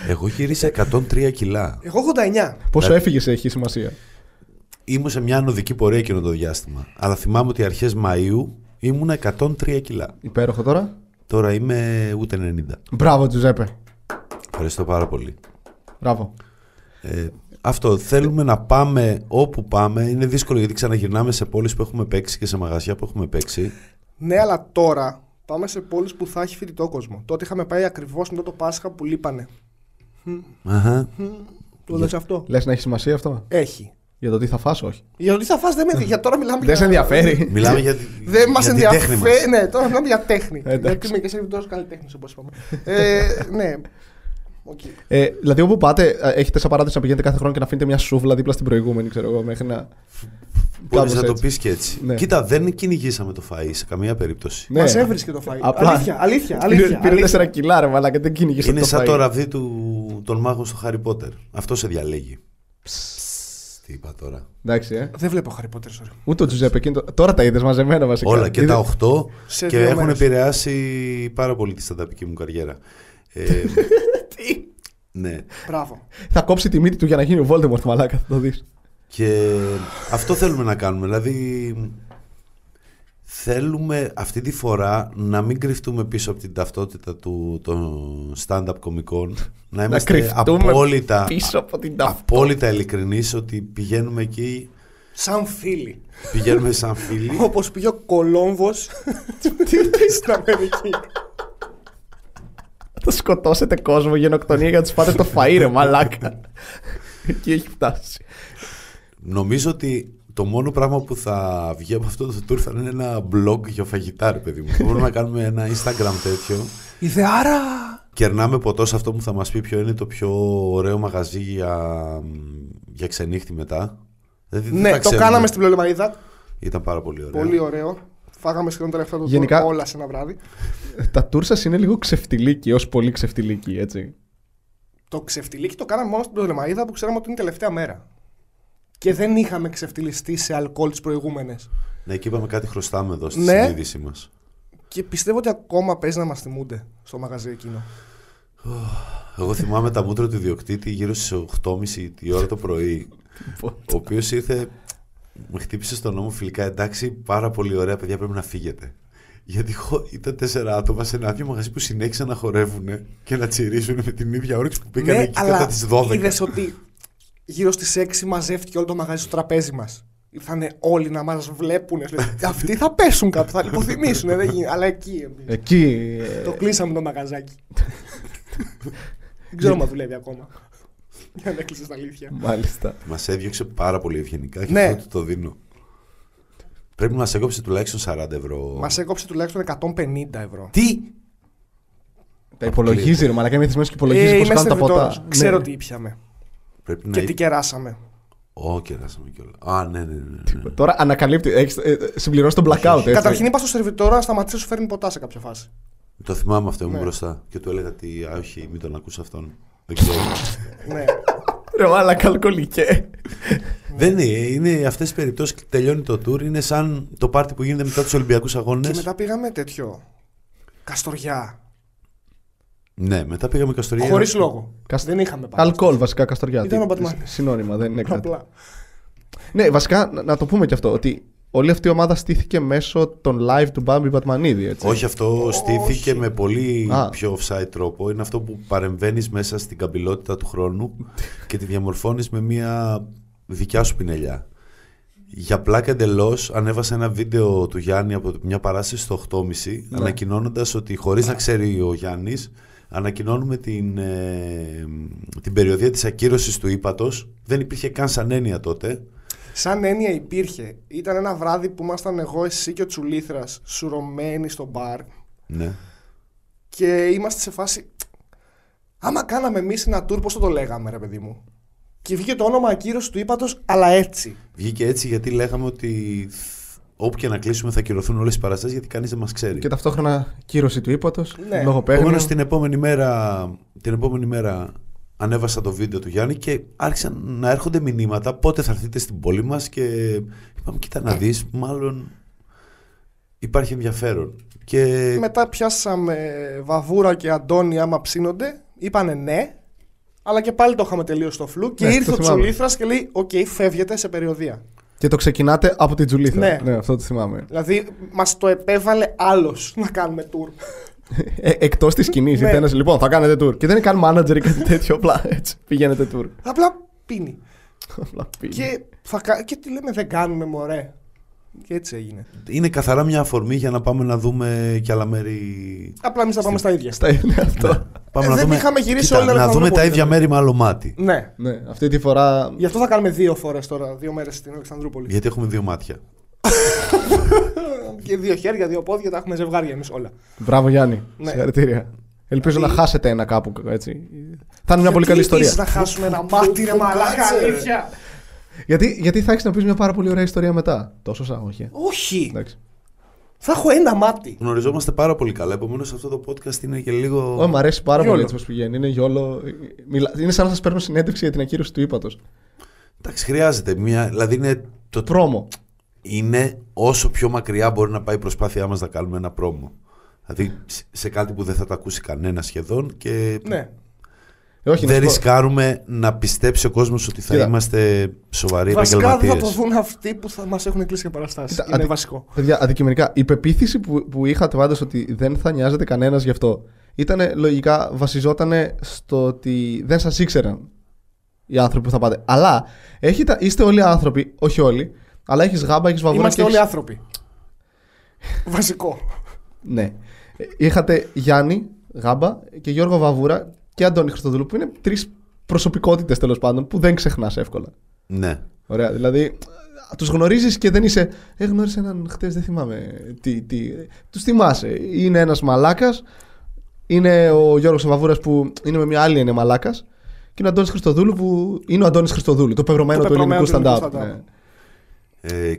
Εγώ γύρισα 103 κιλά. Εγώ 89. Πόσο Ναι. έφυγες έχει σημασία; Ήμουν σε μια ανωδική πορεία εκείνο το διάστημα. Αλλά θυμάμαι ότι αρχές Μαΐου ήμουν 103 κιλά. Υπέροχο τώρα; Τώρα είμαι ούτε 90. Μπράβο, Τζουζέπε. Ευχαριστώ πάρα πολύ. Μπράβο. Ε, Αυτό. Θέλουμε να πάμε όπου πάμε. Είναι δύσκολο γιατί ξαναγυρνάμε σε πόλεις που έχουμε παίξει και σε μαγαζιά που έχουμε παίξει. Ναι, αλλά τώρα πάμε σε πόλεις που θα έχει φοιτητό κόσμο. Τότε είχαμε πάει ακριβώς μετά το Πάσχα που λείπανε. Αχα. Το λες αυτό; Λες να έχεις σημασία αυτό; Έχει. Για το τι θα φας, όχι. Για το τι θα φας δεν με Για τώρα μιλάμε Δεν σε για... ενδιαφέρει. Μιλάμε για, τη- Δεν μας για την τέχνη μας. ενδιαφέρει. Ναι, τώρα μιλάμε για τέχνη. Εντάξει. Γιατί είμαι και σερβιτόρο καλλιτέχνης, όπως είπαμε. ε, ναι. Οκ. Ε, δηλαδή, όπου πάτε, ε, έχετε σαν παράδειγμα να πηγαίνετε κάθε χρόνο και να αφήνετε μια σούβλα δίπλα στην προηγούμενη, ξέρω εγώ, μέχρι να. Μπορείς Κάπως να το έτσι. πεις και έτσι. Ναι. Κοίτα, δεν κυνηγήσαμε το φαΐ σε καμία περίπτωση. Ναι. Μας έβρισκε το φαΐ. Απλά- Αλήθεια, αλήθεια, Πήρε- αλήθεια. Πήρε αλήθεια. 4 κιλά, ρε μαλάκα, δεν κυνηγήσε Είναι το σαν φαΐ. το ραβδί του, των μάγων στο Χάρι Πότερ. Αυτό σε διαλέγει. Τι είπα τώρα. Εντάξει, ε. Δεν βλέπω Harry Potter, sorry. Ούτε ο Τζουζέπε εκείνο. το- Τώρα τα είδες μαζεμένα βασικά. Όλα και Είδε- τα 8 Σε και δύο έχουν μέρες. επηρεάσει πάρα πολύ τη στανταπική μου καριέρα. Ε, Τι; ναι. Μπράβο. Θα κόψει τη μύτη του για να γίνει ο Voldemort, μαλάκα, θα το δεις. Και αυτό θέλουμε να κάνουμε. Δηλαδή, θέλουμε αυτή τη φορά να μην κρυφτούμε πίσω από την ταυτότητα του, των stand-up κομικών. Να είμαστε κρυφτούμε απόλυτα, Πίσω από την ταυτότητα. απόλυτα ειλικρινείς ότι πηγαίνουμε εκεί, Σαν φίλοι. πηγαίνουμε σαν φίλοι. Όπως πήγε ο Κολόμβος στην Αμερική. Θα σκοτώσετε κόσμο γενοκτονία για να τους πάτε το φαΐ, ρε μαλάκα. Εκεί έχει φτάσει. Νομίζω ότι το μόνο πράγμα που θα βγει από αυτό το tour θα είναι ένα blog για φαγητά, ρε παιδί μου. Μπορούμε να κάνουμε ένα Instagram τέτοιο. Ιδεάρα! Κερνάμε ποτός σε αυτό που θα μας πει ποιο είναι το πιο ωραίο μαγαζί για, για ξενύχτη μετά. Δηλαδή, δεν Ναι, τα το ξέρουμε. κάναμε στην Πλολεμαρίδα. Ήταν πάρα πολύ ωραίο. Πολύ ωραίο. Φάγαμε σχεδόν τα λεφτά του Γενικά- Γενικά... όλα σε ένα βράδυ. Τα tour σας είναι λίγο ξεφτιλίκι, ως πολύ ξεφτιλίκι, έτσι. Το ξεφτιλίκι το κάναμε μόνο στην Πλολεμαρίδα που ξέραμε ότι είναι η τελευταία μέρα. Και δεν είχαμε ξεφτυλιστεί σε αλκοόλ τις προηγούμενες. Ναι, και είπαμε κάτι χρωστάμε εδώ στη Ναι. συνείδησή μας. Και πιστεύω ότι ακόμα παίζει να μας θυμούνται στο μαγαζί εκείνο. Εγώ θυμάμαι τα μούτρα του ιδιοκτήτη γύρω στις 8.30 τη ώρα το πρωί. ο οποίος ήρθε, με χτύπησε στον νόμο φιλικά. Εντάξει, πάρα πολύ ωραία, παιδιά, πρέπει να φύγετε. Γιατί εγώ ήταν τέσσερα άτομα σε ένα άδειο μαγαζί που συνέχισαν να χορεύουν και να τσιρίζουν με την ίδια όρεξη που πήγαν εκεί κατά τις 12. Ναι, είδες ότι γύρω στις 6 μαζεύτηκε όλο το μαγαζί στο τραπέζι μας. Ήρθαν όλοι να μας βλέπουν. Αυτοί θα πέσουν κάπου, θα λιποθυμήσουν. δεν γίνεται. Αλλά εκεί εμείς. Εκεί. ε, Το κλείσαμε το μαγαζάκι. δεν ξέρω αν δουλεύει ακόμα. Για να έκλεισε τα αλήθεια. Μάλιστα. Μας έδιωξε πάρα πολύ ευγενικά και Ναι. αυτό του το δίνω. Πρέπει να μας έκοψε τουλάχιστον 40 ευρώ. Μας έκοψε τουλάχιστον 150 ευρώ. Τι! Τα υπολογίζει, ρε μαλάκα. Είμαι θυσμένο και υπολογίζει Ε, πώς είμαι κάνουν τα ποτά. σερβιτόρος. Ξέρω Ναι. τι ήπιαμε. Πρέπει Και να. τι κεράσαμε. Ω, κεράσαμε κιόλας. Α, ναι, ναι, ναι. ναι. Τώρα ανακαλύπτει. Έχεις, ε, ε, συμπληρώσει τον blackout. έτσι. Καταρχήν είπα στο σερβιτόρο να σταματήσει να σου φέρνει ποτά σε κάποια φάση. Το θυμάμαι αυτό, ήμουν Ναι. μπροστά. Και του έλεγα ότι, α, όχι, μην τον ακούς αυτόν. Δεν ξέρω. ναι. Ρε μαλάκα, αλκοολικέ. Δεν είναι, είναι αυτές τι περιπτώσεις τελειώνει το tour. Είναι σαν το πάρτι που γίνεται μετά τους Ολυμπιακούς Αγώνες. Και μετά πήγαμε τέτοιο. Καστοριά. Ναι, μετά πήγαμε Καστοριά. Χωρίς λόγο. Κασ- Δεν είχαμε πάει. Αλκοόλ βασικά, καστοριά. Ήταν Τι- ο Μπατμάν. Συνώνυμα, δεν είναι κάτι. Απλά. Ναι, βασικά να, να το πούμε και αυτό. Ότι όλη αυτή η ομάδα στήθηκε μέσω των live του Μπάμπη Μπατμανίδη. Έτσι. Όχι, αυτό στήθηκε με πολύ Α. πιο offside τρόπο. Είναι αυτό που παρεμβαίνεις μέσα στην καμπυλότητα του χρόνου και τη διαμορφώνεις με μια δικιά σου πινελιά. Για πλάκα εντελώς, ανέβασα ένα βίντεο του Γιάννη από μια παράσταση στο 8.30 Ναι. ανακοινώνοντας ότι χωρίς να ξέρει ο Γιάννης, ανακοινώνουμε την, ε, την περιοδία της ακύρωσης του ύπατος. Δεν υπήρχε καν σαν έννοια τότε. Σαν έννοια υπήρχε. Ήταν ένα βράδυ που ήμασταν εγώ, εσύ και ο Τσουλήθρας σουρωμένοι στο μπαρ Ναι. και είμαστε σε φάση. Άμα κάναμε εμείς ένα tour, πώς θα το λέγαμε, ρε παιδί μου; Και βγήκε το όνομα ακύρωση του ύπατος, αλλά έτσι. Βγήκε έτσι γιατί λέγαμε ότι όπου και να κλείσουμε θα ακυρωθούν όλες οι παραστάσεις γιατί κανείς δεν μας ξέρει. Και ταυτόχρονα κύρωση του ύπατο. Ναι. Λόγω παίγνου. Επομένως την επόμενη μέρα, την επόμενη μέρα ανέβασα το βίντεο του Γιάννη και άρχισαν να έρχονται μηνύματα πότε θα έρθετε στην πόλη μας και είπαμε κοίτα να δεις μάλλον υπάρχει ενδιαφέρον. Και Μετά πιάσαμε Βαβούρα και Αντώνη άμα ψήνονται. Είπανε ναι, αλλά και πάλι το είχαμε τελείως στο φλου. Και Ναι, ήρθε το ο θυμάμαι. Τσουλήθρας και λέει: Οκ, φεύγετε σε περιοδεία. Και το ξεκινάτε από την Τσουλήθρα. Ναι. ναι αυτό το θυμάμαι. Δηλαδή, μας το επέβαλε άλλος να κάνουμε tour. Ε, Εκτός της σκηνής. Ναι. ναι. λοιπόν, θα κάνετε tour. Και δεν είναι καν manager ή κάτι τέτοιο. Απλά έτσι πηγαίνετε tour. Απλά πίνει. Λαπίνη. Και, θα, κα- και τι λέμε, δεν κάνουμε μωρέ. Και έτσι έγινε. Είναι καθαρά μια αφορμή για να πάμε να δούμε και άλλα μέρη. Απλά εμείς θα πάμε στα ίδια. Στα είναι αυτό. Πάμε Ε, να δεν δούμε, είχαμε γυρίσει Κοίτα, όλα να τα δούμε τα Αλεξανδρούπολη, ίδια δηλαδή. μέρη με άλλο μάτι. Ναι. ναι, αυτή τη φορά. Γι' αυτό θα κάνουμε δύο φορές τώρα, δύο μέρες στην Αλεξανδρούπολη. Γιατί έχουμε δύο μάτια. Και δύο χέρια, δύο πόδια, τα έχουμε ζευγάρια εμείς όλα. Μπράβο Γιάννη. Ναι. Συγχαρητήρια. Ελπίζω Δηλαδή- να χάσετε ένα κάπου έτσι. Θα είναι μια πολύ καλή ιστορία. να χάσουμε ένα μάτι, ρε μαλάκα, κάτσε, ρε. αλήθεια. Γιατί, γιατί θα έχεις να πεις μια πάρα πολύ ωραία ιστορία μετά. Τόσο σαν, όχι. ε; Όχι. Εντάξει. Θα έχω ένα μάτι. Γνωριζόμαστε πάρα πολύ καλά. Επομένως αυτό το podcast είναι και λίγο. Ω, μ' αρέσει πάρα Γιόλο. πολύ έτσι πώ πηγαίνει. Είναι γιόλο. Μιλά... Είναι σαν να σας παίρνω συνέντευξη για την ακύρωση του ύπατος. Εντάξει, χρειάζεται μια. Δηλαδή είναι, το... Πρόμο. είναι όσο πιο μακριά μπορεί να πάει η προσπάθειά μας να κάνουμε ένα πρόμο. Δηλαδή σε- σε κάτι που δεν θα το ακούσει κανένα σχεδόν και Ναι. Ε, όχι, δεν να σου πω- ρισκάρουμε να πιστέψει ο κόσμος ότι θα Κοίτα. είμαστε σοβαροί Βασικά δεν θα επαγγελματίες. το δουν αυτοί που θα μας έχουν κλείσει για παραστάσεις. Κοίτα, Είναι αντι- βασικό. Παιδιά, αντικειμενικά, η πεποίθηση που, που είχατε πάντως ότι δεν θα νοιάζεται κανένας γι' αυτό ήταν λογικά βασιζόταν στο ότι δεν σας ήξεραν οι άνθρωποι που θα πάτε. Αλλά έχετε, είστε όλοι άνθρωποι, όχι όλοι, αλλά έχεις γάμπα, έχεις βαβούρα. Είμαστε και όλοι έχεις- άνθρωποι. βασικό. Ναι. Ε, Είχατε Γιάννη Γάμπα και Γιώργο Βαβούρα και Αντώνη Χριστοδούλου που είναι τρεις προσωπικότητες τέλος πάντων που δεν ξεχνάς εύκολα. Ναι. Ωραία. Δηλαδή, τους γνωρίζεις και δεν είσαι. Ε, γνώρισα έναν χτες, δεν θυμάμαι. Τι, τι. Τους θυμάσαι. Είναι ένας μαλάκας. Είναι ο Γιώργος Βαβούρα που είναι με μια άλλη είναι μαλάκας. Και είναι ο Αντώνης Χριστοδούλου που είναι ο Αντώνης Χριστοδούλου. Το πεγρωμένο Το του ελληνικού πεπρωμένο stand-up. του ελληνικού Ναι. Ε,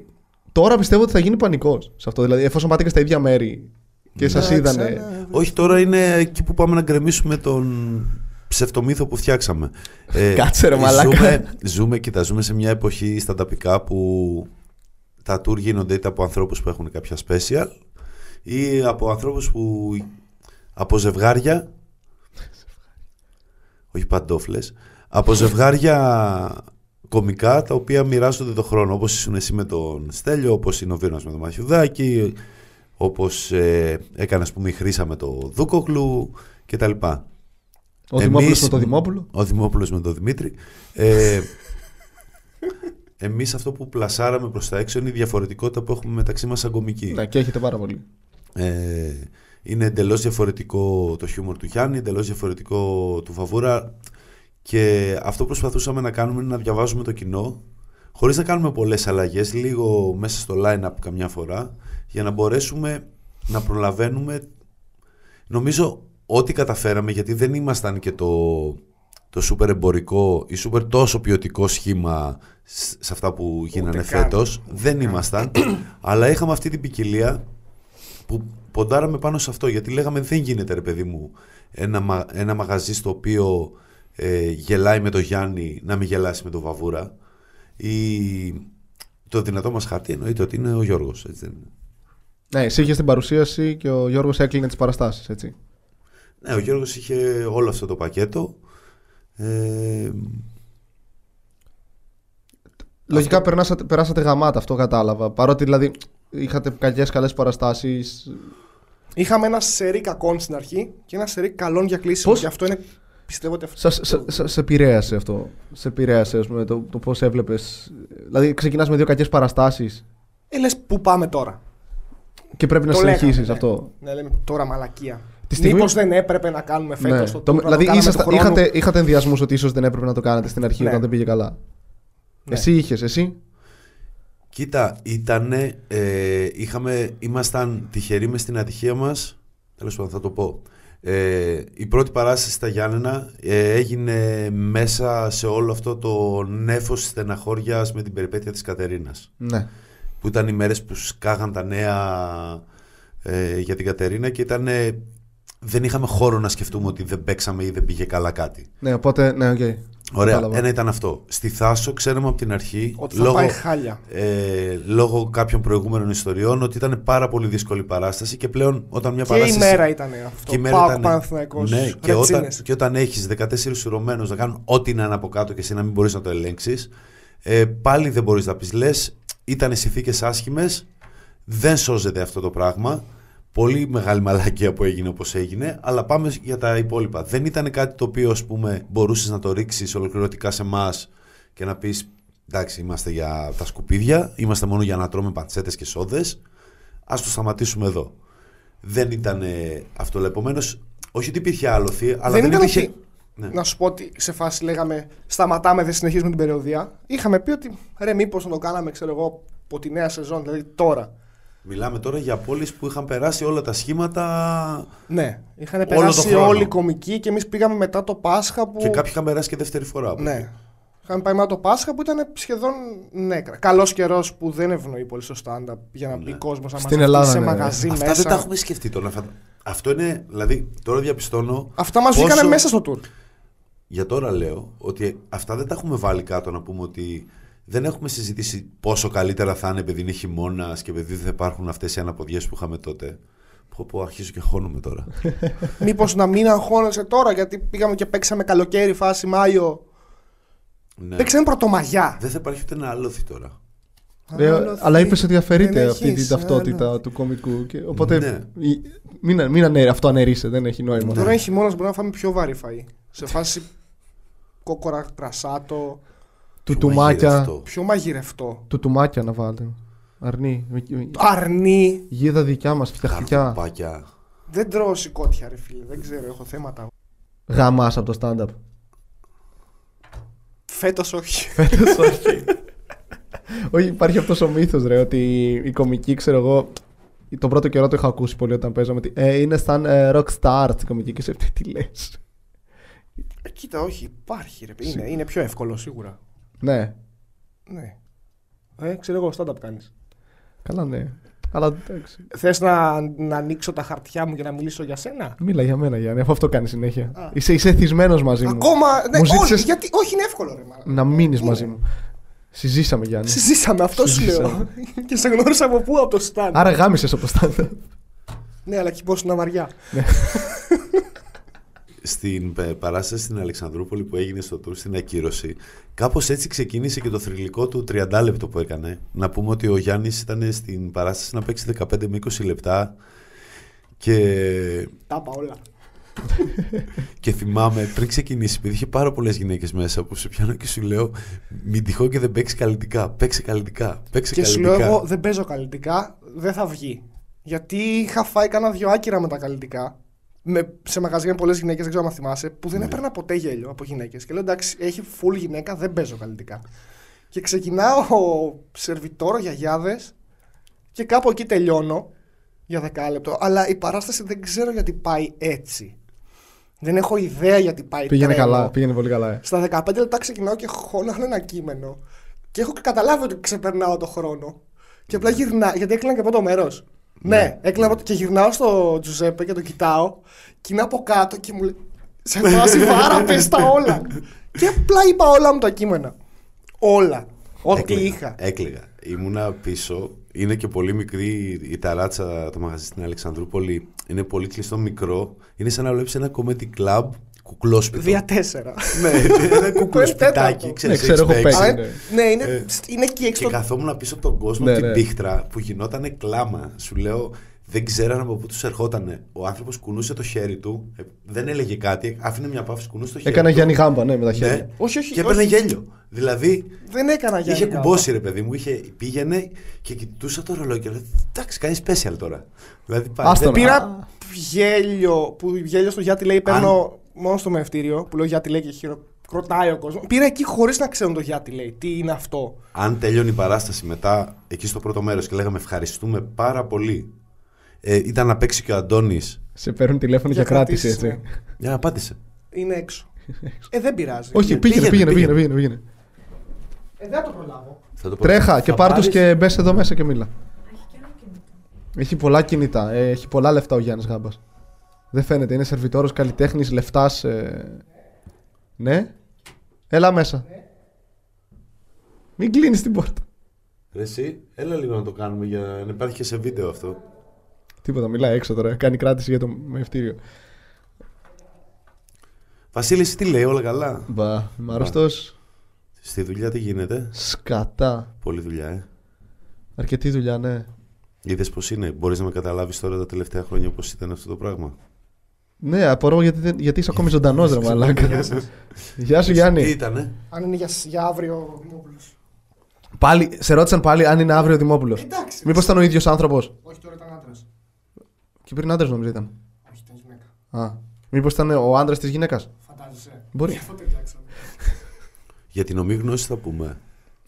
Τώρα πιστεύω ότι θα γίνει πανικός σε αυτό. Δηλαδή, εφόσον πάτε και στα ίδια μέρη και σας Εντάξει, είδανε. ένα- όχι, τώρα είναι εκεί που πάμε να γκρεμίσουμε τον ψευτομύθο που φτιάξαμε. Ε, Κάτσε, ρε, μαλάκα. Ζούμε, ζούμε, κοίτα, ζούμε σε μια εποχή στα ταπικά που τα tour γίνονται είτε από ανθρώπους που έχουν κάποια special ή από ανθρώπους που από ζευγάρια όχι παντόφλες από ζευγάρια κομικά τα οποία μοιράζονται το χρόνο όπως ήσουν εσύ με τον Στέλιο όπως είναι ο Βίρονας με τον Μαθιουδάκη όπως ε, έκανε ας πούμε η Χρύσα με το Δούκοκλου κτλ. Ο Δημόπουλος Εμείς- με τον Δημόπουλο; Ο Δημόπουλος με τον Δημήτρη. Ε, εμείς αυτό που πλασάραμε προς τα έξω είναι η διαφορετικότητα που έχουμε μεταξύ μας σαν κομικοί. Ναι, και έχετε πάρα πολύ. Ε, είναι εντελώς διαφορετικό το χιούμορ του Γιάννη, εντελώς διαφορετικό του Βαβούρα και αυτό που προσπαθούσαμε να κάνουμε είναι να διαβάζουμε το κοινό χωρίς να κάνουμε πολλές αλλαγές, λίγο μέσα στο line-up καμιά φορά για να μπορέσουμε να προλαβαίνουμε νομίζω ό,τι καταφέραμε γιατί δεν ήμασταν και το, το σούπερ εμπορικό ή σούπερ τόσο ποιοτικό σχήμα σ- σε αυτά που γίνανε καν. φέτος. Δεν ήμασταν. Αλλά είχαμε αυτή την ποικιλία που ποντάραμε πάνω σε αυτό γιατί λέγαμε δεν γίνεται ρε παιδί μου ένα, μα- ένα μαγαζί στο οποίο ε, γελάει με το Γιάννη να μην γελάσει με τον Βαβούρα ή το δυνατό μας χαρτί εννοείται ότι είναι ο Γιώργος έτσι δεν είναι. Ναι, εσύ είχες την παρουσίαση και ο Γιώργος έκλεινε τις παραστάσεις, έτσι. Ναι, ο Γιώργος είχε όλο αυτό το πακέτο ε, Λογικά περάσατε, περάσατε γαμάτα, αυτό κατάλαβα. Παρότι δηλαδή είχατε κακές καλές παραστάσεις. Είχαμε ένα σερί κακών στην αρχή και ένα σερί καλών για κλείσιμο. Πώς- Και αυτό είναι. Πιστεύω ότι αυτό. Σε επηρέασε αυτό. Σε επηρέασε, ας πούμε, το, το πώς έβλεπες. Δηλαδή, ξεκινάς με δύο κακές παραστάσεις Ε, λες, πού πάμε τώρα; και πρέπει να Το λέγαμε, συνεχίσεις ναι. αυτό. Ναι, λέμε τώρα μαλακία. Τη στιγμή- Μήπως δεν έπρεπε να κάνουμε φέτος Ναι. το Το- tour, να δηλαδή, το κάναμε ήσασταν- του χρόνου. είχατε, είχατε ενδιασμούς ότι ίσως δεν έπρεπε να το κάνετε στην αρχή Ναι. όταν δεν πήγε καλά; Ναι. Εσύ είχες, εσύ; Κοίτα, ήτανε, ε, είχαμε, ήμασταν τυχεροί μες στην ατυχία μας, τέλος πάντων θα το πω. Ε, η πρώτη παράσταση στα Γιάννενα ε, έγινε μέσα σε όλο αυτό το νέφος στεναχώριας με την περιπέτεια της Κατερίνας. Ναι. Που ήταν οι μέρες που σκάγαν τα νέα ε, για την Κατερίνα και ήταν, δεν είχαμε χώρο να σκεφτούμε ότι δεν παίξαμε ή δεν πήγε καλά κάτι. Ναι, οπότε, ναι, οκ. Ωραία, Κατάλαβα. ένα ήταν αυτό. Στη Θάσο ξέραμε από την αρχή, Ότι θα πάει χάλια. ε, λόγω κάποιων προηγούμενων ιστοριών, ότι ήταν πάρα πολύ δύσκολη παράσταση και πλέον όταν μια Και η παράσταση. μέρα ήταν αυτό. και η μέρα Πάοκ ήταν- Παναθηναϊκός, Ναι, και όταν, Ρετσίνες. και όταν έχεις 14 σουρωμένους να κάνουν ό,τι να είναι από κάτω και εσύ να μην μπορείς να το ελέγξεις, ε, πάλι δεν μπορείς να πεις λες, ήταν συνθήκες άσχημες, δεν σώζεται αυτό το πράγμα. Πολύ μεγάλη μαλακία που έγινε όπως έγινε, αλλά πάμε για τα υπόλοιπα. Δεν ήταν κάτι το οποίο ας πούμε μπορούσες να το ρίξεις ολοκληρωτικά σε εμάς και να πεις εντάξει, είμαστε για τα σκουπίδια, είμαστε μόνο για να τρώμε παντσέτες και σόδες. Α το σταματήσουμε εδώ. Δεν ήταν ε, αυτό. Επομένω, όχι ότι υπήρχε άλοθη, αλλά δεν δεν, ήταν υπήρχε. ότι- Ναι. Να σου πω ότι σε φάση λέγαμε σταματάμε, δεν συνεχίζουμε την περιοδία. Είχαμε πει ότι ρε, μήπως να το κάναμε, ξέρω εγώ, από τη νέα σεζόν, δηλαδή τώρα. Μιλάμε τώρα για πόλεις που είχαν περάσει όλα τα σχήματα Ναι, είχαν Όλο περάσει το χρόνο. όλοι οι κομικοί και εμείς πήγαμε μετά το Πάσχα που. και κάποιοι είχαν περάσει και δεύτερη φορά. από εκεί. Ναι. Είχαμε πάει μετά το Πάσχα που ήταν σχεδόν νέκρα. Καλός καιρός που δεν ευνοεί πολύ στο stand-up για να μπει κόσμος να Στην μαζευτεί Ελλάδα, σε ναι. μαγαζί Αυτά μέσα. δεν τα έχουμε σκεφτεί τώρα. Φαντα- Αυτό είναι, δηλαδή, τώρα διαπιστώνω. Αυτά μας πόσο- βγήκανε μέσα στο tour. Για τώρα λέω ότι αυτά δεν τα έχουμε βάλει κάτω να πούμε ότι δεν έχουμε συζητήσει πόσο καλύτερα θα είναι επειδή είναι χειμώνας και επειδή δεν θα υπάρχουν αυτές οι αναποδιές που είχαμε τότε. Πω, πω, αρχίζω και χώνομαι τώρα. Μήπως να μην αγχώνεσαι τώρα γιατί πήγαμε και παίξαμε καλοκαίρι, φάση Μάιο. ναι. Παίξαμε πρωτομαγιά. Δεν θα υπάρχει ούτε ένα άλοθη τώρα. Ε, Άλλο αλλά θη- είπες ότι αφαιρείται δεν αυτή έχεις την ταυτότητα άλλο. του κομικού. Και, οπότε Ναι. η- μην, μην ανέ, αυτό αναιρείσαι, δεν έχει νόημα. Τώρα έχει μόνο μπορεί να φάμε πιο βαρύ φαΐ. Σε φάση κόκορα κρασάτο, Του Πιο τουμάκια, μαγειρευτό. πιο μαγειρευτό. του τουμάκια να βάλετε. Αρνή. με- με- Αρνί. Γίδα δικιά μας, φτιαχτικά. Καρπουπάκια. Δεν τρώω σηκώτια, ρε φίλε. Δεν ξέρω, έχω θέματα. Γαμάς από το stand-up. Φέτος όχι. Φέτος όχι. όχι, υπάρχει αυτός ο μύθος, ρε, ότι η κομική, ξέρω εγώ. Τον πρώτο καιρό το είχα ακούσει πολύ όταν παίζαμε. ότι, Ε, είναι σαν ε, rock star η κομικής και σε αυτή τι λες. Ε, κοίτα, όχι, υπάρχει ρε. Είναι, είναι πιο εύκολο σίγουρα. Ναι, Ναι. Ε, ξέρω εγώ, stand-up κάνεις. καλά, ναι. Αλλά εντάξει. Θες να, να ανοίξω τα χαρτιά μου και να μιλήσω για σένα; Μίλα για μένα, Γιάννη, αφού αυτό κάνεις συνέχεια. Α. Είσαι, είσαι εθισμένος μαζί μου. Ακόμα. Ναι, Μου όχι, ζήτησες γιατί, όχι, είναι εύκολο, ρε. μάνα. να μείνεις Είναι. μαζί μου. Συζήσαμε, Γιάννη. Συζήσαμε, αυτό σου λέω. Συζήσαμε. και σε γνώρισα από πού, από το stand. Άρα γάμισες από το stand-up. Ναι, αλλά εκεί πώς είναι βαριά. Στην ε, παράσταση στην Αλεξανδρούπολη που έγινε στο tour στην ακύρωση, κάπως έτσι ξεκίνησε και το θρηλυκό του 30 λεπτό που έκανε. Να πούμε ότι ο Γιάννης ήταν στην παράσταση να παίξει 15 με 20 λεπτά και, Τα είπα όλα. και θυμάμαι πριν ξεκινήσει, επειδή είχε πάρα πολλές γυναίκες μέσα που σε πιάνω και σου λέω μην τυχόν και δεν παίξεις καλλιτικά, παίξε καλλιτικά, παίξε Και σου καλλιτικά. λέω εγώ δεν παίζω καλλιτικά, δεν θα βγει. Γιατί είχα φάει κάνα δυο άκυρα με τα καλλιτικά. Με, σε μαγαζιά με πολλές γυναίκες, δεν ξέρω αν θυμάσαι, που δεν έπαιρνα ποτέ γέλιο από γυναίκες. Και λέω εντάξει, έχει full γυναίκα, δεν παίζω καλλιτικά. Και ξεκινάω σερβιτόρο για γιάδε και κάπου εκεί τελειώνω για δεκάλεπτο. Αλλά η παράσταση δεν ξέρω γιατί πάει έτσι. Δεν έχω ιδέα γιατί πάει Πήγαινε τρένο. καλά, πήγαινε πολύ καλά. ε. Στα 15 λεπτά ξεκινάω και χώνω άλλο ένα κείμενο. Και έχω καταλάβει ότι ξεπερνάω το χρόνο. Και απλά γυρνάω, γιατί έκλεινα και από το μέρος. Ναι, έκλεινα από το... και γυρνάω στο Τζουζέπε και το κοιτάω. Και είναι από κάτω και μου λέει. Σε φάση βάρα, πες τα όλα. και απλά είπα όλα μου τα κείμενα. Όλα. Ό,τι Έκλαιγα, είχα. Έκλαιγα. Ήμουνα πίσω. Είναι και πολύ μικρή η ταράτσα το μαγαζί στην Αλεξανδρούπολη. Είναι πολύ κλειστό μικρό. Είναι σαν να βλέπεις ένα comedy club κουκλόσπιτο. Δια τέσσερα. ναι, ένα κουκλοσπιτάκι. τέταρτο. Ξέρεις, Ναι, ξέρω, έχεις έχω παίξει. παίξει. Αλλά, ναι. ναι, είναι, Ε, είναι εκεί έξω. Και καθόμουν πίσω από τον κόσμο Ναι, από την ναι. πίχτρα που γινόταν κλάμα. Σου λέω, δεν ξέραν από πού τους ερχόταν. Ο άνθρωπος κουνούσε το χέρι του, ε, δεν έλεγε κάτι, άφηνε μια παύση, κουνούσε το χέρι Έκανα του. Γιάννη Γάμπα, ναι, με τα Ναι, χέρια. Όχι, όχι, και έπαιρνε όχι. γέλιο. Δηλαδή, Δεν έκανα για είχε κουμπώσει ρε παιδί μου, είχε, πήγαινε και κοιτούσα το ρολόι και λέω, εντάξει, κάνει special τώρα. Δηλαδή, πάει, Άστο δεν- να- Πήρα γέλιο που γέλιο στο Γιάτι λέει παίρνω μόνο στο μευτήριο που λέω Γιάτι λέει και χειροκροτάει ο κόσμος. Πήρα εκεί χωρίς να ξέρουν το Γιάτι λέει τι είναι αυτό. Αν τέλειωνε η παράσταση μετά, εκεί στο πρώτο μέρος και λέγαμε ευχαριστούμε πάρα πολύ. Ε, ήταν να παίξει και ο Αντώνης. Σε παίρνουν τηλέφωνο για, Για κράτηση, κρατήσεις, έτσι. ναι. Για να απάντησε. Είναι έξω. ε, δεν πειράζει. Όχι, πήγαινε, πήγαινε, πήγαινε, πήγαινε, πήγαινε. πήγαινε, πήγαινε. Ε, δεν θα το προλάβω. Θα το πω. Τρέχα και Θα πάρ' τους πάρεις- και μπες εδώ μέσα και μίλα. Έχει και ένα κινητό. Έχει πολλά κινητά. ε, Έχει πολλά λεφτά ο Γιάννης Γάμπας. Δεν φαίνεται. Είναι σερβιτόρος καλλιτέχνης λεφτάς. Ναι. Έλα μέσα. Μην κλείνεις την πόρτα. Ρε εσύ, έλα λίγο να το κάνουμε για να υπάρχει και σε βίντεο αυτό. Τίποτα, μιλάει έξω τώρα. Κάνει κράτηση για το μευτήριο. Βασίλη, εσύ τι λέει, όλα καλά; Μπα, είμαι άρρωστος. Στη δουλειά τι γίνεται; Σκατά. Πολλή δουλειά, ε. Αρκετή δουλειά, ναι. Είδες πώς είναι; Μπορείς να με καταλάβεις τώρα τα τελευταία χρόνια πώς ήταν αυτό το πράγμα; Ναι, απορώ γιατί, δεν- γιατί είσαι ακόμη ζωντανός, ρε μαλάκα. Γεια σου, Τι Γιάννη. ήτανε; Αν είναι για, για αύριο ο Δημόπουλος. Πάλι, σε ρώτησαν πάλι αν είναι αύριο Δημόπουλος. Εντάξει. Μήπως ήταν ο ίδιος άνθρωπος; Όχι, τώρα ήταν άντρας. Και πριν άντρας νομίζω ήταν. Όχι, ήταν γυναίκα. Α. Μήπως ήταν ο άντρας της γυναίκας; Φαντάζεσαι. Μπορεί. Γι' αυτό ταιριάξαμε. Για την ομή γνώση θα πούμε.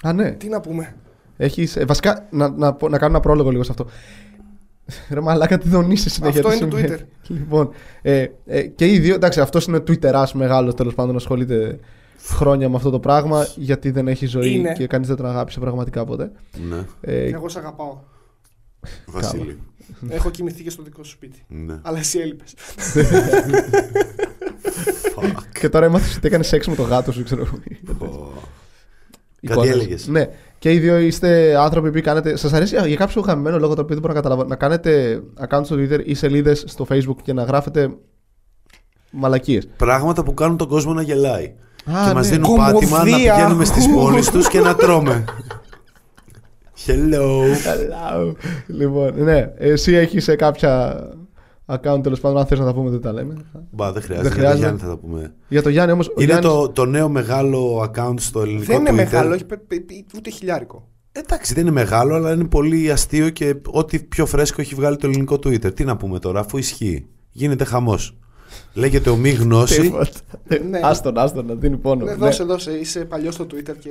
Α, ναι. Τι να πούμε. Έχεις, ε, βασικά, να, να, πω- να κάνω ένα πρόλογο λίγο σε αυτό. Ρε μαλάκα, τι δονείσαι συνέχεια. Αυτό τι είναι το συμβαίνει. Λοιπόν, ε, ε, και οι δύο, εντάξει, αυτός είναι Twitterάς μεγάλος τέλος πάντων, ασχολείται χρόνια με αυτό το πράγμα, γιατί δεν έχει ζωή Είναι. και κανείς δεν τον αγάπησε πραγματικά ποτέ. Ναι. Ε, Εγώ σε αγαπάω. Βασίλη. Έχω κοιμηθεί και στο δικό σου σπίτι. Ναι. Αλλά εσύ έλειπες. και τώρα έμαθες ότι έκανες σεξ με το γάτο σου, ξέρω εγώ. Πω. Εικόνες. έλεγες. Ναι. Και οι δύο είστε άνθρωποι που κάνετε. Σας αρέσει για κάποιο γαμμένο λόγο το οποίο δεν μπορώ να καταλάβω. Να κάνετε account στο Twitter ή σελίδες στο Facebook και να γράφετε μαλακίες. Πράγματα που κάνουν τον κόσμο να γελάει. και μας ναι. δίνουν πάτημα να Κομμωδία. πηγαίνουμε στις πόλεις τους και να τρώμε. Hello. Hello. λοιπόν, ναι. Εσύ έχεις κάποια account τέλος πάντων. Αν θες να τα πούμε, δεν τα λέμε. Μπα, δεν χρειάζεται. Δεν Για τον χρειάζεται. Γιάννη θα τα πούμε. Για το Γιάννη όμως. Είναι το, το νέο μεγάλο account στο ελληνικό Δεν είναι Twitter. μεγάλο, όχι πε- πε- πε- ούτε χιλιάρικο. Εντάξει, δεν είναι μεγάλο, αλλά είναι πολύ αστείο και ό,τι πιο φρέσκο έχει βγάλει το ελληνικό Twitter. Τι να πούμε τώρα, αφού ισχύει. Γίνεται χαμός. Λέγεται ομή γνώση. Ναι. Άστον, άστον, να δίνει πόνο. Ναι, Ναι. δώσε, δώσε. Είσαι παλιός στο Twitter και.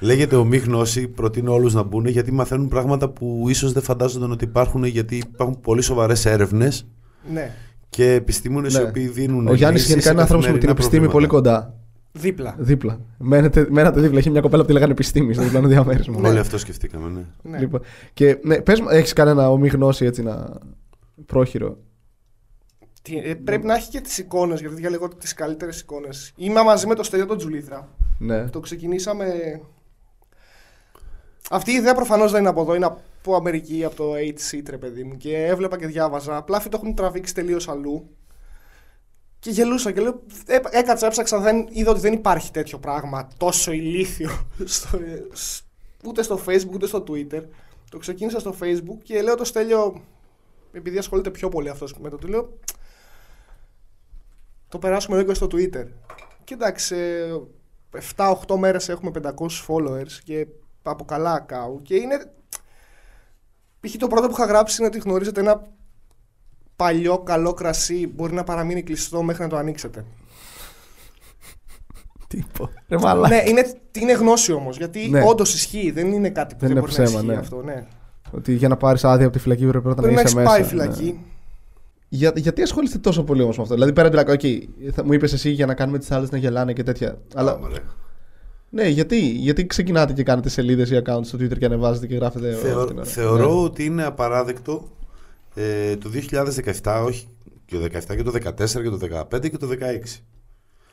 Λέγεται ομή γνώση. Προτείνω όλους να μπουν γιατί μαθαίνουν πράγματα που ίσως δεν φαντάζονταν ότι υπάρχουν γιατί υπάρχουν πολύ σοβαρές έρευνες Ναι, και επιστήμονες Ναι. οι οποίοι δίνουν. Ο Γιάννης λύσεις γενικά σε είναι άνθρωπος με την καθημερινά επιστήμη πολύ προβλήματα. κοντά. δίπλα. Δίπλα. Μένετε, μένατε δίπλα. Έχει μια κοπέλα που τη λέγανε επιστήμης στο διπλανό διαμέρισμα. Όλοι αυτό σκεφτήκαμε, ναι. Ναι. Λοιπόν, και ναι, πες μου, έχεις κανένα ομή γνώση έτσι να πρόχειρο; Τι, ε, πρέπει να έχει και τις εικόνες, γιατί διαλέγω τις καλύτερες εικόνες. Είμαι μαζί με το Στέλιο τον Τζουλίδρα. Ναι. Το ξεκινήσαμε. Αυτή η ιδέα προφανώς δεν είναι από εδώ, είναι από Αμερική, από το 8 ρε παιδί μου. Και έβλεπα και διάβαζα. Απλά αυτοί το έχουν τραβήξει τελείως αλλού. Και γελούσα και λέω. «Ε, Έκατσα, έψαξα, δεν, είδα ότι δεν υπάρχει τέτοιο πράγμα τόσο ηλίθιο. Στο, σ- ούτε στο Facebook ούτε στο Twitter. Το ξεκίνησα στο Facebook και λέω το Στέλιο. Επειδή ασχολείται πιο πολύ αυτός με το του λέω. Το περάσουμε λίγο και στο Twitter. Και εντάξει, ε, 7-8 μέρες έχουμε 500 followers και από καλά account και είναι... Π.χ. το πρώτο που είχα γράψει είναι ότι γνωρίζετε ένα παλιό καλό κρασί μπορεί να παραμείνει κλειστό μέχρι να το ανοίξετε. Τύπο. Ρε μαλάκα. ναι, είναι, είναι γνώση όμως, γιατί Ναι. όντως ισχύει, δεν είναι κάτι που Δεν δεν, είναι μπορεί να ψέμα, ισχύει ναι. αυτό. Ναι. Ότι για να πάρεις άδεια από τη φυλακή πρέπει πρώτα να Πρέπει να είσαι έχεις μέσα. πάει φυλακή. ναι. Για, γιατί ασχολείστε τόσο πολύ όμως με αυτό; Δηλαδή πέρα από την okay, θα μου είπες εσύ για να κάνουμε τις άλλες να γελάνε και τέτοια. Αλλά Άμα, ρε. Ναι, γιατί, γιατί ξεκινάτε και κάνετε σελίδες ή accounts στο Twitter και ανεβάζετε και γράφετε. όλη Θεω- την ώρα. θεωρώ Ναι. ότι είναι απαράδεκτο ε, το 2017, όχι και το 2017 και το 2014 και το 2015 και το 2016.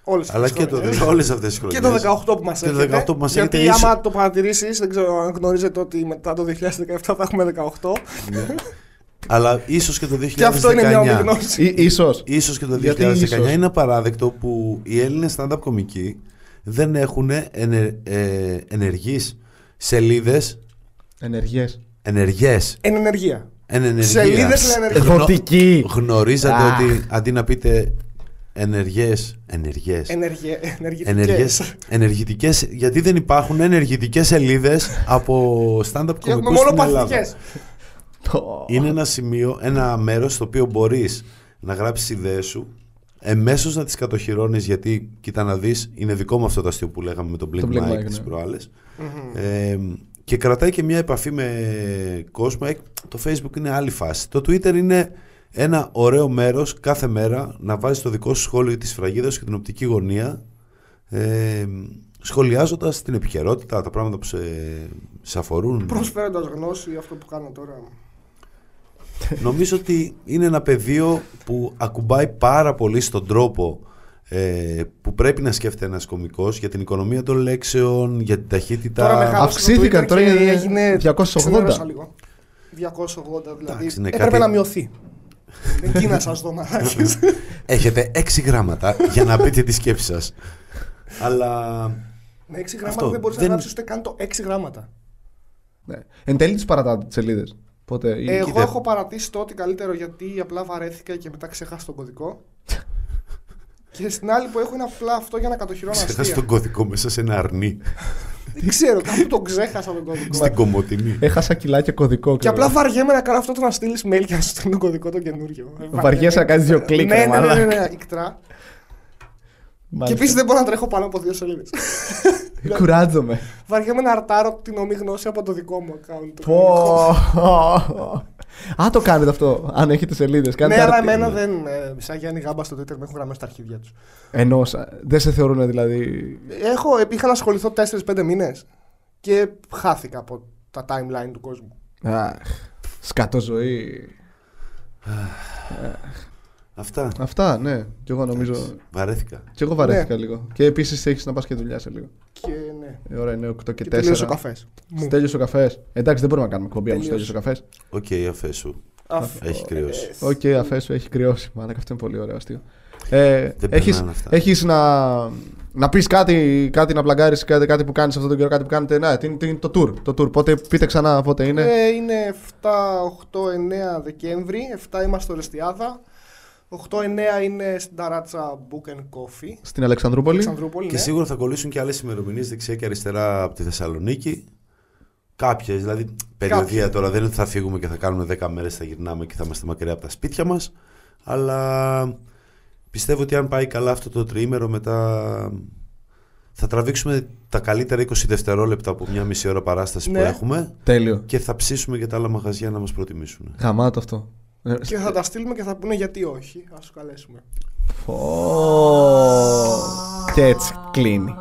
Όλες Αλλά αυτές και τις το, χρονιές. όλες αυτές τις Και χρονιές. το 18 που μας Και το έρχεται. 18 που μας γιατί έρχεται, άμα ίσως- το παρατηρήσεις, δεν ξέρω αν γνωρίζετε ότι μετά το 2017 θα έχουμε 18. Ναι. Αλλά ίσως και το 2019. και αυτό είναι μια ομιγνώση. Ή- ίσως. Ίσως και το 2019 Γιατί ίσως; είναι απαράδεκτο που οι Έλληνες stand-up κομικοί δεν έχουν ενε, ε, ενεργείς σελίδες Ενεργές. ενεργές. Εν ενεργεία. Εν ενεργείας. Σελίδες εν ενεργεία. Γνω- Δοτική. Γνωρίζατε Α. ότι αντί να πείτε ενεργές, ενεργές, Ενεργε... Ενεργητικές. ενεργές, ενεργητικές, γιατί δεν υπάρχουν ενεργητικές σελίδες από stand-up Και έχουμε κομικούς μόνο στην Ελλάδα. παθητικές. Είναι ένα σημείο, ένα μέρος στο οποίο μπορείς να γράψεις ιδέες σου, εμέσως να τις κατοχυρώνεις γιατί, κοίτα να δεις, είναι δικό μου αυτό το αστείο που λέγαμε με τον Blink Το Blink Mike Mike, τις ναι. προάλλες. Μμμ. Ε, και κρατάει και μια επαφή με κόσμο. Ε, Το Facebook είναι άλλη φάση. Το Twitter είναι ένα ωραίο μέρος κάθε μέρα να βάζεις το δικό σου σχόλιο της φραγίδας και την οπτική γωνία ε, σχολιάζοντας την επικαιρότητα, τα πράγματα που σε, σε αφορούν. Προσφέροντας γνώση, αυτό που κάνω τώρα. Νομίζω ότι είναι ένα πεδίο που ακουμπάει πάρα πολύ στον τρόπο ε, που πρέπει να σκέφτεται ένας κομικός για την οικονομία των λέξεων, για την ταχύτητα. Τώρα μεγάλωσε αυξήθηκαν, το Twitter τώρα και είναι έγινε 280. ξενέρωσα λίγο. 280 δηλαδή. Εντάξει, είναι Έπρεπε κάτι- να μειωθεί. Εκεί να σας δω μαλάκες. Έχετε έξι γράμματα για να πείτε τη σκέψη σας. Αλλά Με 6 Αυτό, γράμματα δεν μπορείς δεν- να γράψεις ούτε καν το 6 γράμματα. Ναι. Εν τέλει τι παρατάτε τις σελίδες. Πότε. ή- Εγώ κοίτα. έχω παρατήσει το ότι καλύτερο γιατί απλά βαρέθηκα και μετά ξεχάσει τον κωδικό. Και στην άλλη που έχω είναι απλά αυτό για να κατοχυρώνω Ξέχασε αστεία. τον κωδικό μέσα σε ένα αρνί. Δεν ξέρω, κάπου τον ξέχασα τον κωδικό. Στην κομμωτινή. Έχασα κιλά και κωδικό. Και ξέρω. απλά βαριέμαι να κάνω αυτό το να στείλει mail και να σου στείλει τον κωδικό το καινούριο. Βαριέσαι να κάνεις δύο κλικ, Ναι, ρε ναι, ναι, ναι, μαλάκα. ναι, ικτρά. Και Μάλιστα. επίσης δεν μπορώ να τρέχω πάνω από δύο σελίδες. Κουράζομαι. Βαριέμαι να αρτάρω την ομή γνώση από το δικό μου account. Πω. Α, το κάνετε αυτό. Αν έχετε σελίδες. Ναι, αλλά εμένα δεν. ε, Σαν Γιάννη Γάμπα στο Twitter με έχουν γραμμένο στα αρχίδια τους. Ενώ δεν σε θεωρούν δηλαδή. Έχω, είχα να ασχοληθώ 4-5 μήνες και χάθηκα από τα timeline του κόσμου. Αχ, σκατοζωή. Αυτά. Αυτά, ναι. Και εγώ νομίζω. Βαρέθηκα. Και εγώ βαρέθηκα Ναι. λίγο. Και επίσης έχεις να πας και δουλειά σε λίγο. Και ναι. Η ώρα είναι 8 και Και 4. τελείωσε ο καφές. Τέλειωσε ο καφές. Εντάξει, δεν μπορούμε να κάνουμε εκπομπή όμως. Τελείωσε. Τέλειωσε ο καφές. Οκ, αφέσου. Έχει κρυώσει. Οκ, αφέ σου έχει κρυώσει. Μάνα, αυτό είναι πολύ ωραίο αστείο. Ε, Δεν έχεις, περνάνε αυτά. έχεις να, να πεις κάτι, κάτι να πλαγκάρεις, κάτι, κάτι που κάνεις αυτόν τον καιρό, κάτι που κάνετε. Ναι, τι, τι, το tour. Το tour. Πότε, πείτε ξανά πότε είναι. Ε, είναι 7, 8, 9 Δεκέμβρη. 7 είμαστε στο Ρεστιάδα. 8-9 είναι στην Ταράτσα Book and Coffee. Στην Αλεξανδρούπολη. Αλεξανδρούπολη, Και ναι. σίγουρα θα κολλήσουν και άλλες ημερομηνίες δεξιά και αριστερά από τη Θεσσαλονίκη. Κάποιες, δηλαδή περιοδία τώρα δεν είναι ότι θα φύγουμε και θα κάνουμε 10 μέρες, θα γυρνάμε και θα είμαστε μακριά από τα σπίτια μας. Αλλά πιστεύω ότι αν πάει καλά αυτό το τριήμερο μετά θα τραβήξουμε τα καλύτερα 20 δευτερόλεπτα από μια μισή ώρα παράσταση Ναι. που έχουμε Τέλειο. και θα ψήσουμε και τα άλλα μαγαζιά να μας προτιμήσουν. Γαμάτο αυτό. Ε, Και θα τα στείλουμε και θα πούνε γιατί όχι. Α τους καλέσουμε. Πω. Και έτσι κλείνει.